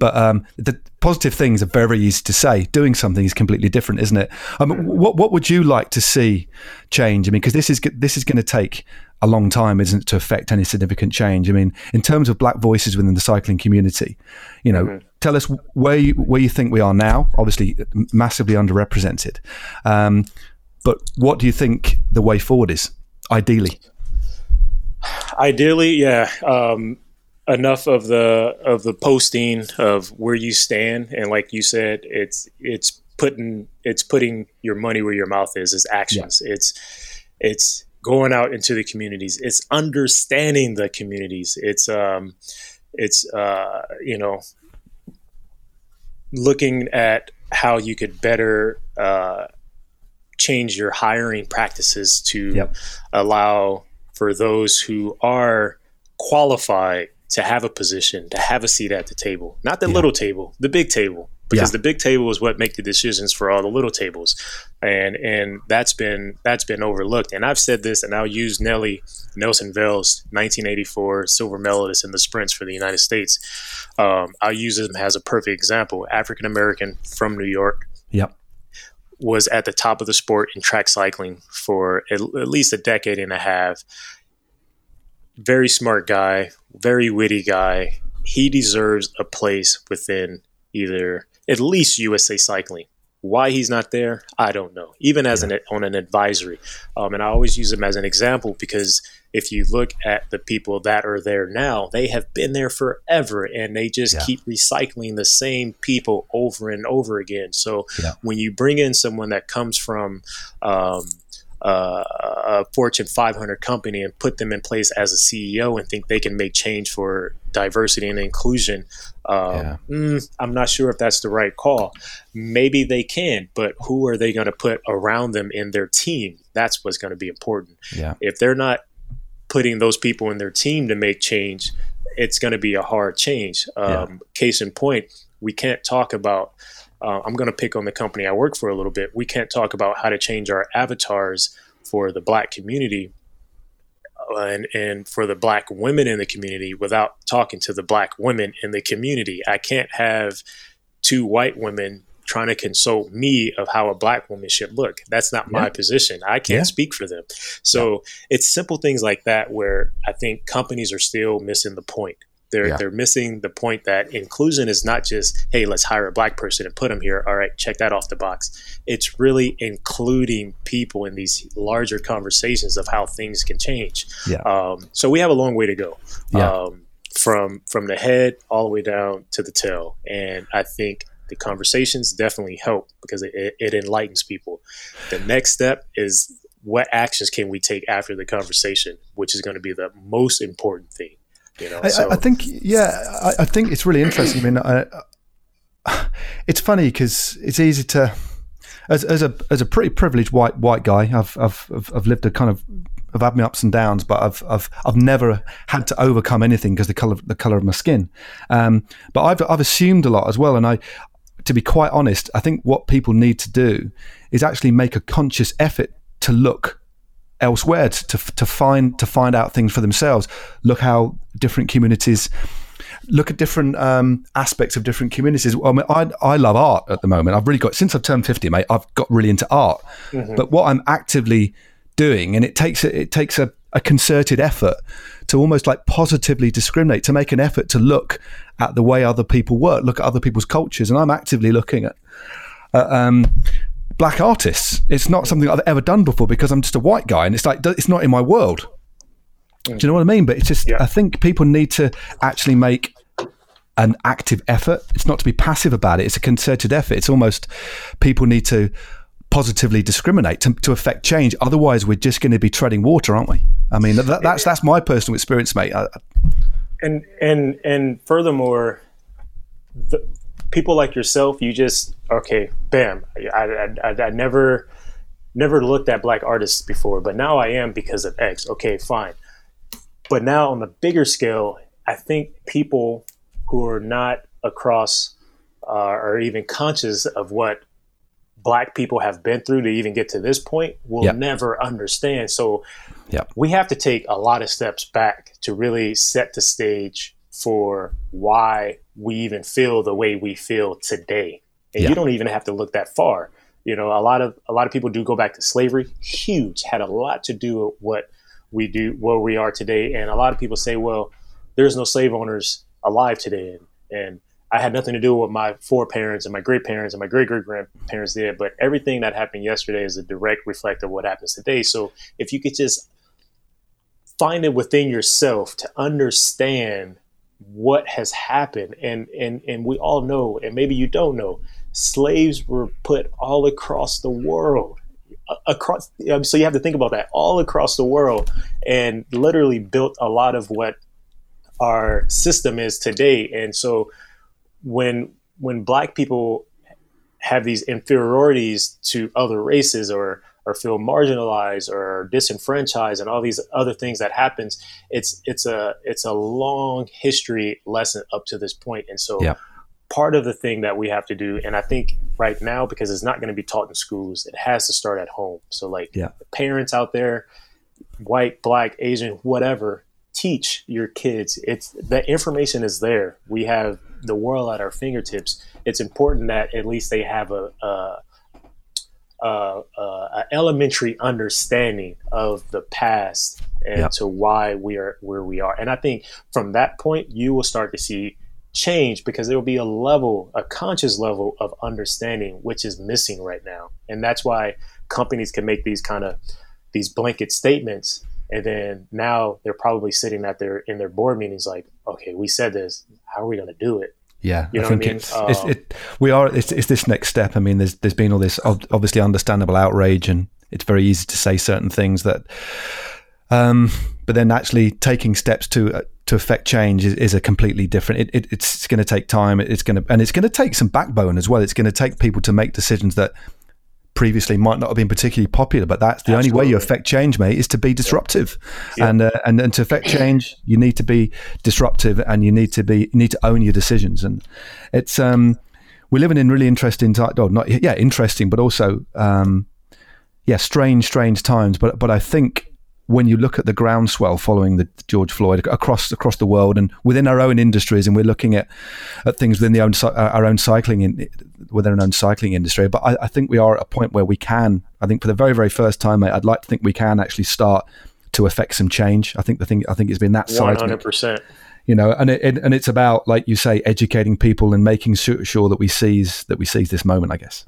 But um, the positive things are very easy to say. Doing something is completely different, isn't it? Um, what what would you like to see change? I mean, because this is this is going to take a long time, isn't it, to affect any significant change? I mean, in terms of black voices within the cycling community, you know, mm-hmm. tell us where you where you think we are now. Obviously, massively underrepresented. Um, but what do you think the way forward is? Ideally, ideally, yeah. Um, enough of the of the posting of where you stand and like you said it's it's putting it's putting your money where your mouth is is actions yeah. it's it's going out into the communities it's understanding the communities it's um it's uh you know looking at how you could better uh change your hiring practices to yep. allow for those who are qualified to have a position, to have a seat at the table, not the yeah. little table, the big table, because yeah. the big table is what make the decisions for all the little tables, and and that's been that's been overlooked. And I've said this, and I'll use Nelly Nelson Vails, 1984 silver medalist in the sprints for the United States. Um, I'll use him as a perfect example. African American from New York. Yep was at the top of the sport in track cycling for at, least a decade and a half very smart guy, very witty guy. He deserves a place within either at least USA Cycling. Why he's not there, I don't know. Even as an on an advisory, um, and I always use him as an example because if you look at the people that are there now, they have been there forever, and they just yeah. keep recycling the same people over and over again. So yeah. when you bring in someone that comes from um, uh, a Fortune 500 company and put them in place as a CEO and think they can make change for diversity and inclusion. Um, yeah. mm, I'm not sure if that's the right call. Maybe they can, but who are they going to put around them in their team? That's what's going to be important. Yeah. If they're not putting those people in their team to make change, it's going to be a hard change. Um, yeah. Case in point, we can't talk about uh, I'm going to pick on the company I work for a little bit. We can't talk about how to change our avatars for the black community uh, and, and for the black women in the community without talking to the black women in the community. I can't have two white women trying to consult me of how a black woman should look. That's not my position. I can't yeah. speak for them. So yeah. it's simple things like that where I think companies are still missing the point. They're yeah. they're missing the point that inclusion is not just hey let's hire a black person and put them here. All right, check that off the box. It's really including people in these larger conversations of how things can change. Yeah. Um, so we have a long way to go. Yeah. Um, from from the head all the way down to the tail, and I think the conversations definitely help because it, it enlightens people. The next step is what actions can we take after the conversation, which is going to be the most important thing. You know, I, so. I, think yeah, I, I, think it's really interesting. I mean, I, it's funny because it's easy to, as, as a as a pretty privileged white white guy, I've I've I've lived a kind of I've had my ups and downs, but I've I've I've never had to overcome anything because the color the color of my skin. Um, but I've I've assumed a lot as well, and I, to be quite honest, I think what people need to do is actually make a conscious effort to look elsewhere to, to find to find out things for themselves. Look how different communities look at different um, aspects of different communities. I, mean, I, I love art at the moment. I've really got since I've turned fifty, mate. I've got really into art. Mm-hmm. But what I'm actively doing, and it takes a, it takes a, a concerted effort to almost like positively discriminate, to make an effort to look at the way other people work, look at other people's cultures, and I'm actively looking at. Uh, um, black artists. It's not something I've ever done before because I'm just a white guy, and it's like it's not in my world. Do you know what I mean? But it's just yeah. I think people need to actually make an active effort. It's not to be passive about it. It's a concerted effort. It's almost people need to positively discriminate to, to affect change. Otherwise, we're just going to be treading water, aren't we? I mean, that, that's that's my personal experience, mate. I, and and and furthermore, the, people like yourself, you just okay, bam. I, I, I, I never never looked at black artists before, but now I am because of X. Okay, fine. But now on the bigger scale, I think people who are not across uh, or even conscious of what black people have been through to even get to this point will yep. never understand. So yep. we have to take a lot of steps back to really set the stage for why we even feel the way we feel today. And yeah. you don't even have to look that far. You know, a lot of a lot of people do go back to slavery. Huge had a lot to do with what we do, where we are today. And a lot of people say, well, there's no slave owners alive today, and, and I had nothing to do with my foreparents and my great parents and my great great grandparents did. But everything that happened yesterday is a direct reflect of what happens today. So if you could just find it within yourself to understand what has happened. And and and we all know and maybe you don't know slaves were put all across the world. Across so you have to think about that. All across the world and literally built a lot of what our system is today. And so when when black people have these inferiorities to other races or or feel marginalized or disenfranchised and all these other things that happens it's it's a it's a long history lesson up to this point. And so yeah. part of the thing that we have to do and i think right now because it's not going to be taught in schools it has to start at home. So like yeah. parents out there white black asian whatever teach your kids. It's the information is there. We have the world at our fingertips. It's important that at least they have a, a uh, uh, elementary understanding of the past and yep. to why we are where we are. And I think from that point, you will start to see change because there will be a level, a conscious level of understanding which is missing right now. And that's why companies can make these kind of these blanket statements. And then now they're probably sitting at their in their board meetings like, okay, we said this. How are we going to do it? Yeah, you know I think I mean? it's, it's, it, we are it's, it's this next step. I mean, there's there's been all this obviously understandable outrage, and it's very easy to say certain things that, um, but then actually taking steps to uh, to affect change is, is a completely different. It, it, it's going to take time. It's going to and it's going to take some backbone as well. It's going to take people to make decisions that previously might not have been particularly popular, but that's the Absolutely. only way you affect change, mate, is to be disruptive. Yeah. And, uh, and and to affect change, you need to be disruptive, and you need to be you need to own your decisions. And it's um, we're living in really interesting times. Oh, not yeah, interesting, but also um, yeah, strange, strange times. But but I think when you look at the groundswell following the George Floyd across across the world and within our own industries, and we're looking at at things within the own uh, our own cycling in within our own cycling industry. But I, I, think we are at a point where we can. I think for the very very first time, I'd like to think we can actually start to affect some change. I think the thing I think it's been that side. one hundred percent. You know, and it, and it's about like you say, educating people and making sure that we seize that we seize this moment. I guess.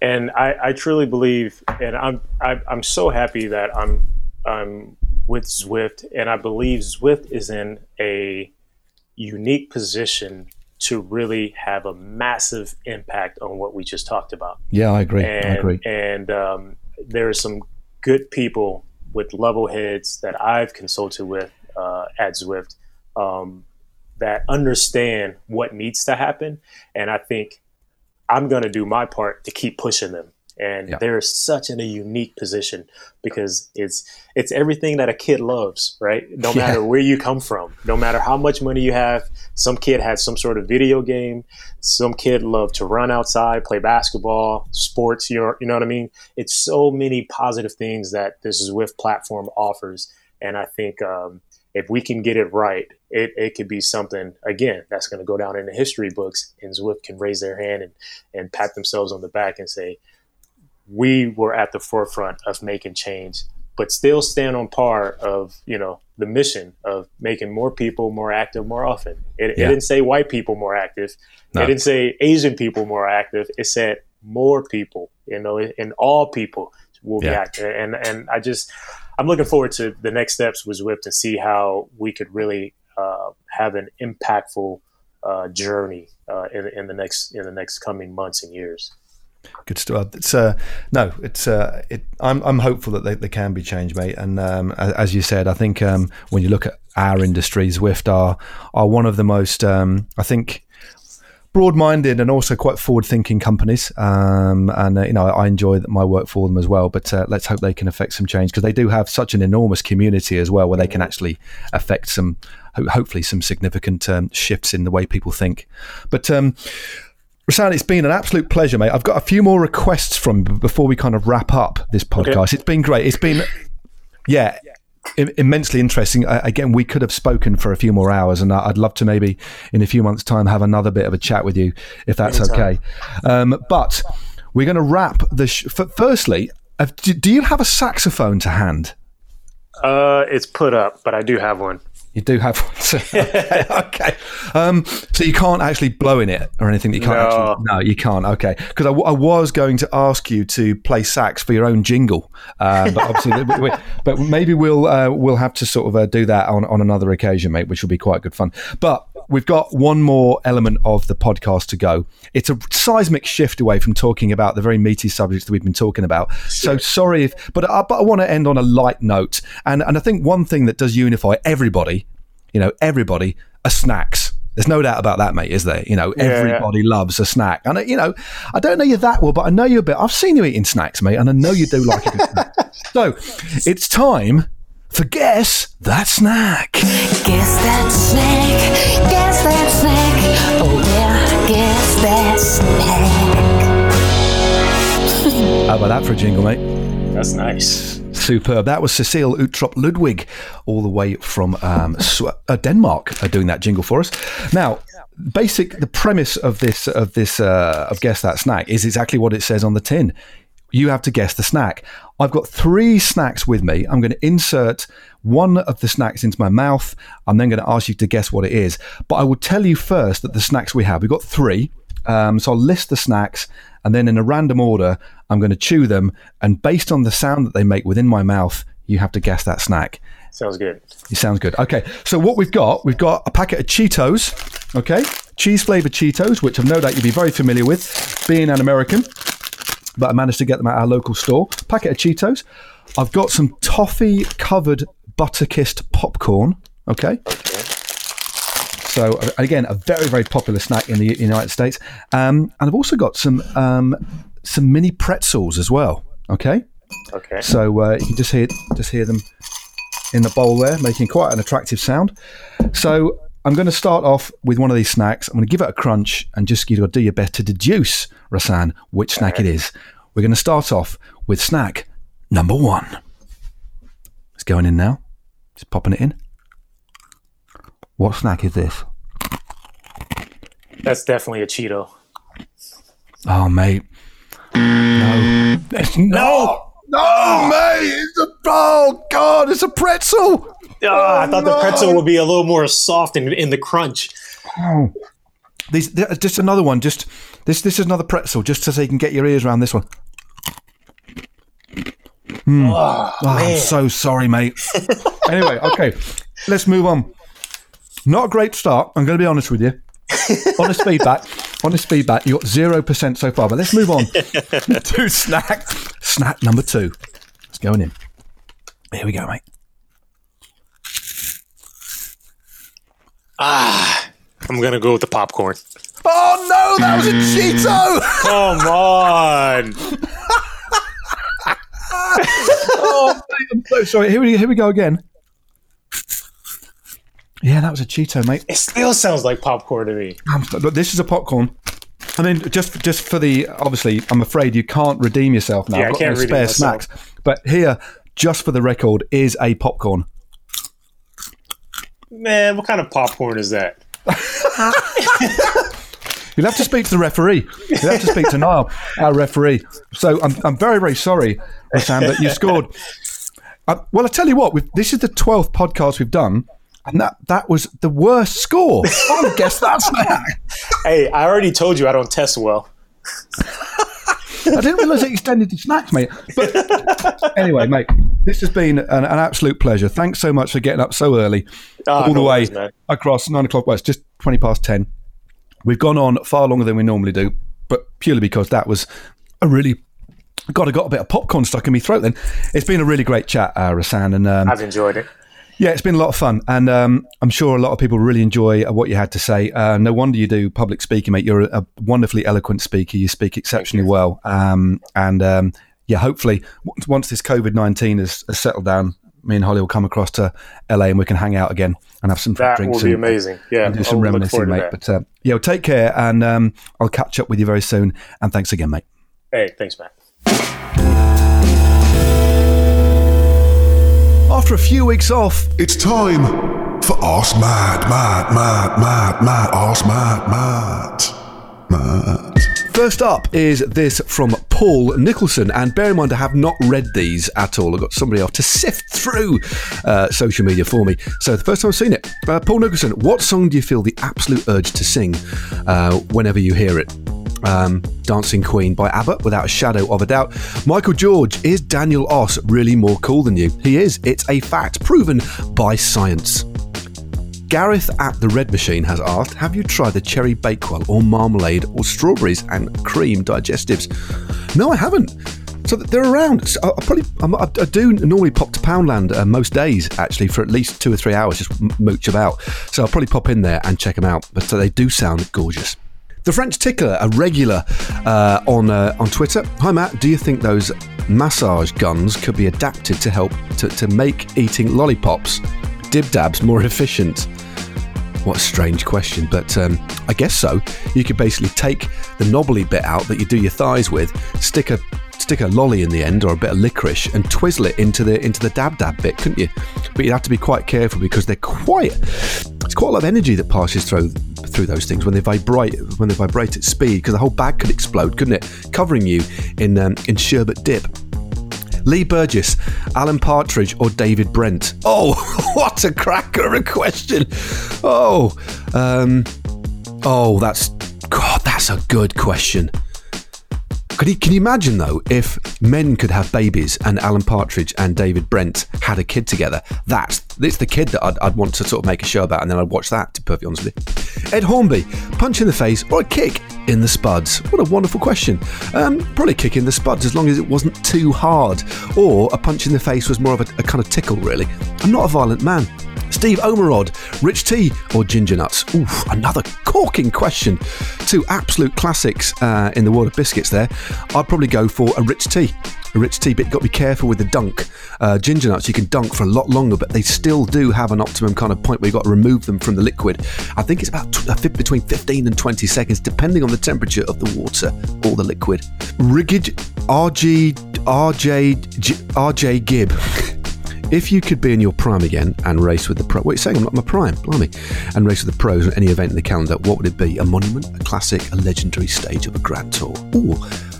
And I, I truly believe, and I'm I, I'm so happy that I'm um, with Zwift, and I believe Zwift is in a unique position to really have a massive impact on what we just talked about. Yeah, I agree. And, I agree. And um, there are some good people with level heads that I've consulted with uh, at Zwift um, that understand what needs to happen, and I think I'm going to do my part to keep pushing them and yeah. they're such in a unique position because it's it's everything that a kid loves, right? No yeah. matter where you come from, no matter how much money you have. Some kid has some sort of video game. Some kid love to run outside, play basketball, sports. You know, you know what I mean. It's so many positive things that this Zwift platform offers, and I think um, if we can get it right, it, it could be something again that's going to go down in the history books and Zwift can raise their hand and, and pat themselves on the back and say, we were at the forefront of making change, but still stand on par of, you know, the mission of making more people more active more often. It, yeah. it didn't say white people more active. No. It didn't say Asian people more active. It said more people, you know, and all people will yeah. be active. And, and I just, I'm looking forward to the next steps with Zwift to see how we could really uh, have an impactful uh, journey uh, in, in the next in the next coming months and years. Good stuff. It's uh, no, it's uh, it. I'm I'm hopeful that they, they can be changed, mate. And um, as you said, I think um, when you look at our industry, Zwift are are one of the most. Um, I think broad-minded and also quite forward-thinking companies. Um, and uh, you know, I enjoy my work for them as well. But uh, let's hope they can affect some change because they do have such an enormous community as well, where they can actually affect some, hopefully, some significant um, shifts in the way people think. But um, Rahsaan, it's been an absolute pleasure, mate. I've got a few more requests from before we kind of wrap up this podcast. Okay. It's been great. It's been, yeah, immensely interesting. again, we could have spoken for a few more hours, and I'd love to maybe in a few months' time have another bit of a chat with you, if that's Anytime. okay. Um, but we're going to wrap the. Sh- firstly, do you have a saxophone to hand? Uh, it's put up, but I do have one. You do have one. okay. okay. Um, so you can't actually blow in it or anything. You can't. No, actually, no you can't. Okay. Because I, I, was going to ask you to play sax for your own jingle, uh, but obviously, we, we, but maybe we'll uh, we'll have to sort of uh, do that on on another occasion, mate, which will be quite good fun. But we've got one more element of the podcast to go. It's a seismic shift away from talking about the very meaty subjects that we've been talking about. Sure. So sorry if, but I, but I want to end on a light note. And and I think one thing that does unify everybody, you know, everybody, are snacks. There's no doubt about that, mate, is there? You know, yeah, everybody yeah. loves a snack. And, uh, you know, I don't know you that well, but I know you a bit. I've seen you eating snacks, mate, and I know you do like snack. So it's time for Guess That Snack. Guess that snack. Guess that snack. Oh, yeah, guess that snack. How about that for a jingle, mate? That's nice. Superb. That was Cecilie Uttrup Ludwig, all the way from um, uh, Denmark, uh, doing that jingle for us. Now, basic the premise of this of this uh, of guess that snack is exactly what it says on the tin you have to guess the snack. I've got three snacks with me. I'm going to insert one of the snacks into my mouth. I'm then going to ask you to guess what it is. But I will tell you first that the snacks we have, we've got three. Um, so I'll list the snacks and then in a random order, I'm going to chew them. And based on the sound that they make within my mouth, you have to guess that snack. Sounds good. It sounds good. Okay. So what we've got, we've got a packet of Cheetos. Okay. Cheese flavored Cheetos, which I've no doubt you'll be very familiar with, being an American but I managed to get them at our local store. Packet of Cheetos. I've got some toffee covered butter kissed popcorn. Okay. okay. So again, a very very popular snack in the United States, um, and I've also got some um, some mini pretzels as well. Okay. Okay. So uh, you can just hear just hear them in the bowl there, making quite an attractive sound. So I'm going to start off with one of these snacks. I'm going to give it a crunch and just you do your best to deduce, Rahsaan, which snack right. it is. We're going to start off with snack number one. It's going in now. Just popping it in. What snack is this? That's definitely a Cheeto. Oh, mate. No. no. No, mate. It's a, oh, God. It's a pretzel. Ah, oh, I thought no. the pretzel would be a little more soft in, in the crunch. Oh. These, just another one. Just this. This is another pretzel, just so you can get your ears around this one. Mm. Oh, oh, I'm so sorry, mate. anyway, okay, let's move on. Not a great start. I'm going to be honest with you. honest feedback. Honest feedback. You got zero percent so far, but let's move on to snack. Snack number two. It's going in. Here we go, mate. Ah, I'm gonna go with the popcorn. Oh no, that was a Cheeto! Come on. oh, I'm so sorry. Here we here we go again. Yeah, that was a Cheeto, mate. It still sounds like popcorn to me. I'm, look, this is a popcorn. I mean, just just for the obviously, I'm afraid you can't redeem yourself now. Yeah, I've got I can't no spare myself. snacks. But here, just for the record, is a popcorn. Man, what kind of popcorn is that? You'll have to speak to the referee. You'll have to speak to Niall, our referee. So I'm, I'm very, very sorry, Sam, that you scored. Uh, well, I tell you what, we've, this is the 12th podcast we've done, and that, that was the worst score. I would guess that's that. Hey, I already told you I don't test well. I didn't realise it extended to snacks, mate. But anyway, mate, this has been an, an absolute pleasure. Thanks so much for getting up so early, Ah, all the way man. across nine o'clock. Well, it's just 20 past 10. We've gone on far longer than we normally do, but purely because that was a really. God, I got a bit of popcorn stuck in my throat then. It's been a really great chat, uh, Rahsaan. And um, I've enjoyed it. yeah, it's been a lot of fun, and um, I'm sure a lot of people really enjoy uh, what you had to say. Uh, no wonder you do public speaking, mate. You're a, a wonderfully eloquent speaker. You speak exceptionally well, um, and um, yeah, hopefully, once- once this COVID nineteen has, has settled down, me and Holly will come across to LA and we can hang out again and have some That drinks will be and, amazing. Yeah, and do I'll some reminiscing, mate. But uh, yeah, well, take care, and um, I'll catch up with you very soon. And thanks again, mate. Hey, thanks, Matt. After a few weeks off, It's time for Ask Matt, Matt, Matt, Matt, Matt, Ask Matt, Matt, Matt. First up is this from Paul Nicholson, and bear in mind I have not read these at all. I've got somebody off to sift through uh, social media for me. So the first time I've seen it, uh, Paul Nicholson, what song do you feel the absolute urge to sing uh, whenever you hear it? Um, Dancing Queen by ABBA, without a shadow of a doubt. Michael George, is Daniel Oss really more cool than you? He is. It's a fact, proven by science. Gareth at the Red Machine has asked, "Have you tried the cherry bakewell or marmalade or strawberries and cream digestives?" No, I haven't. So they're around. So I, probably I, do normally pop to Poundland uh, most days actually for at least two or three hours, just mooch about. So I'll probably pop in there and check them out. But uh, they do sound gorgeous. The French Tickler, a regular uh, on uh, on Twitter. Hi Matt, do you think those massage guns could be adapted to help to, to make eating lollipops, dib dabs more efficient? What a strange question, but um, I guess so. You could basically take the knobbly bit out that you do your thighs with, stick a stick a lolly in the end or a bit of licorice, and twizzle it into the into the dab dab bit, couldn't you? But you'd have to be quite careful because they're quite. It's quite a lot of energy that passes through through those things when they vibrate when they vibrate at speed because the whole bag could explode, couldn't it? Covering you in um, in sherbet dip. Lee Burgess, Alan Partridge, or David Brent? Oh, what a cracker a question! Oh, um, oh, that's God, that's a good question. Could you, can you imagine though if men could have babies and Alan Partridge and David Brent had a kid together? That's it's the kid that I'd, I'd want to sort of make a show about, and then I'd watch that. To be perfectly honest with you, Ed Hornby, punch in the face or a kick in the spuds? What a wonderful question. Um, probably kick in the spuds as long as it wasn't too hard, or a punch in the face was more of a, a kind of tickle. Really, I'm not a violent man. Steve Omerod, Rich Tea or Ginger Nuts? Oof, another corking question. Two absolute classics uh, in the world of biscuits there. I'd probably go for a Rich Tea. A Rich Tea, but you've got to be careful with the dunk. Uh, ginger Nuts, you can dunk for a lot longer, but they still do have an optimum kind of point where you've got to remove them from the liquid. I think it's about fi- between 15 and 20 seconds, depending on the temperature of the water or the liquid. Rigid RG, RJ, RJ Gibb. If you could be in your prime again and race with the pro, what are you saying? I'm not my prime, blimey. And race with the pros at any event in the calendar, what would it be? A monument, a classic, a legendary stage of a grand tour? Ooh,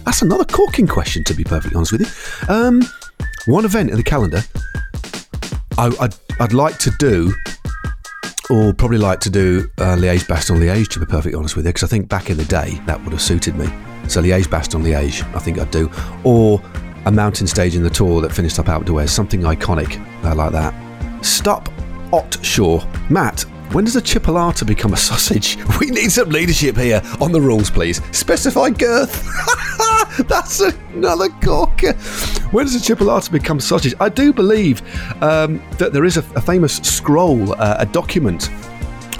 that's another corking question, to be perfectly honest with you. Um, one event in the calendar I, I'd, I'd like to do, or probably like to do uh, Liège, to be perfectly honest with you, because I think back in the day that would have suited me. So Liège, I think I'd do. Or a mountain stage in the tour that finished up outdoors, something iconic uh, like that. Stop Otshore. Matt, when does a chipolata become a sausage? We need some leadership here on the rules, please. Specify girth. That's another corker. When does a chipolata become sausage? I do believe um, that there is a, a famous scroll, uh, a document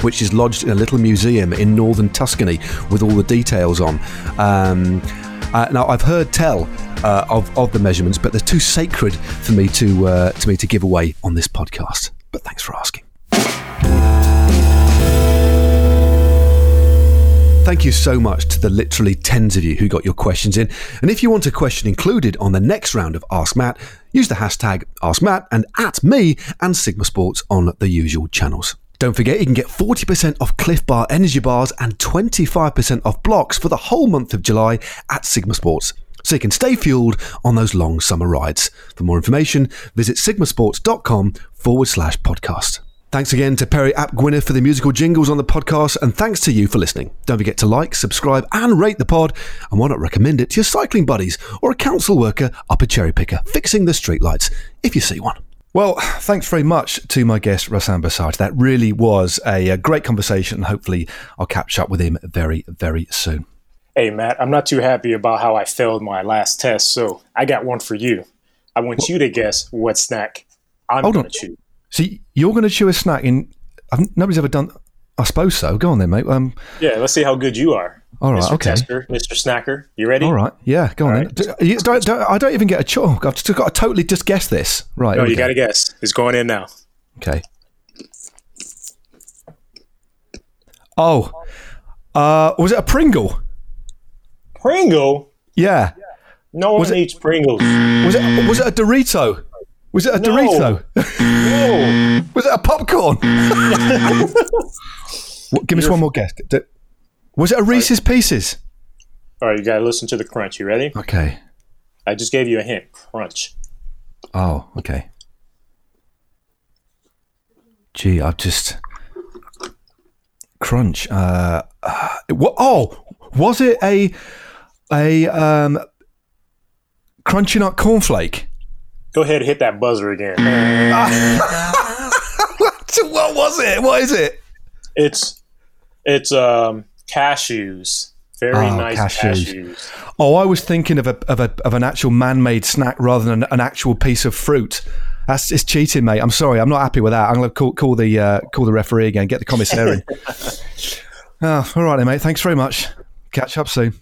which is lodged in a little museum in northern Tuscany with all the details on. Um, uh, now, I've heard tell uh, of of the measurements, but they're too sacred for me to uh, to me to give away on this podcast. But thanks for asking. Thank you so much to the literally tens of you who got your questions in. And if you want a question included on the next round of Ask Matt, use the hashtag Ask AskMatt and at me and Sigma Sports on the usual channels. Don't forget, you can get 40% off Clif Bar energy bars and 25% off blocks for the whole month of July at Sigma Sports. So you can stay fueled on those long summer rides. For more information, visit sigmasports.com forward slash podcast. Thanks again to Perry App Gwyneth for the musical jingles on the podcast, and thanks to you for listening. Don't forget to like, subscribe, and rate the pod, and why not recommend it to your cycling buddies or a council worker up a cherry picker fixing the streetlights if you see one. Well, thanks very much to my guest, Rahsaan Bessarge. That really was a, a great conversation, and hopefully I'll catch up with him very, very soon. Hey, Matt, I'm not too happy about how I failed my last test, so I got one for you. I want you to guess what snack I'm going to chew. See, you're going to chew a snack in. I've, nobody's ever done. I suppose so. Go on then, mate. Um, yeah, let's see how good you are. All right, Mr. okay. Tester, Mr. Snacker, you ready? All right, yeah, go on then. Do, you, don't, don't, I don't even get a choke. I've just got to totally just guess this. Right. No, you got to guess. It's going in now. Okay. Oh, uh, was it a Pringle? Pringle? Yeah. No one was eats it, Pringles. Was it? Was it a Dorito? Was it a no. Dorito? no. Was it a popcorn? what, give us one more guess. Was it a Reese's Pieces? All right, you gotta listen to the crunch. You ready? Okay. I just gave you a hint. Crunch. Oh, okay. Gee, I've just crunch. Uh, uh, what? Oh, was it a a um, crunchy nut cornflake? Go ahead, hit that buzzer again. what was it? What is it? It's it's um, cashews. Very oh, nice cashews. cashews. Oh, I was thinking of a of a of an actual man-made snack rather than an, actual piece of fruit. That's it's cheating, mate. I'm sorry. I'm not happy with that. I'm going to call, call the uh, call the referee again. Get the commissaire in. oh, all right, then, mate. Thanks very much. Catch up soon.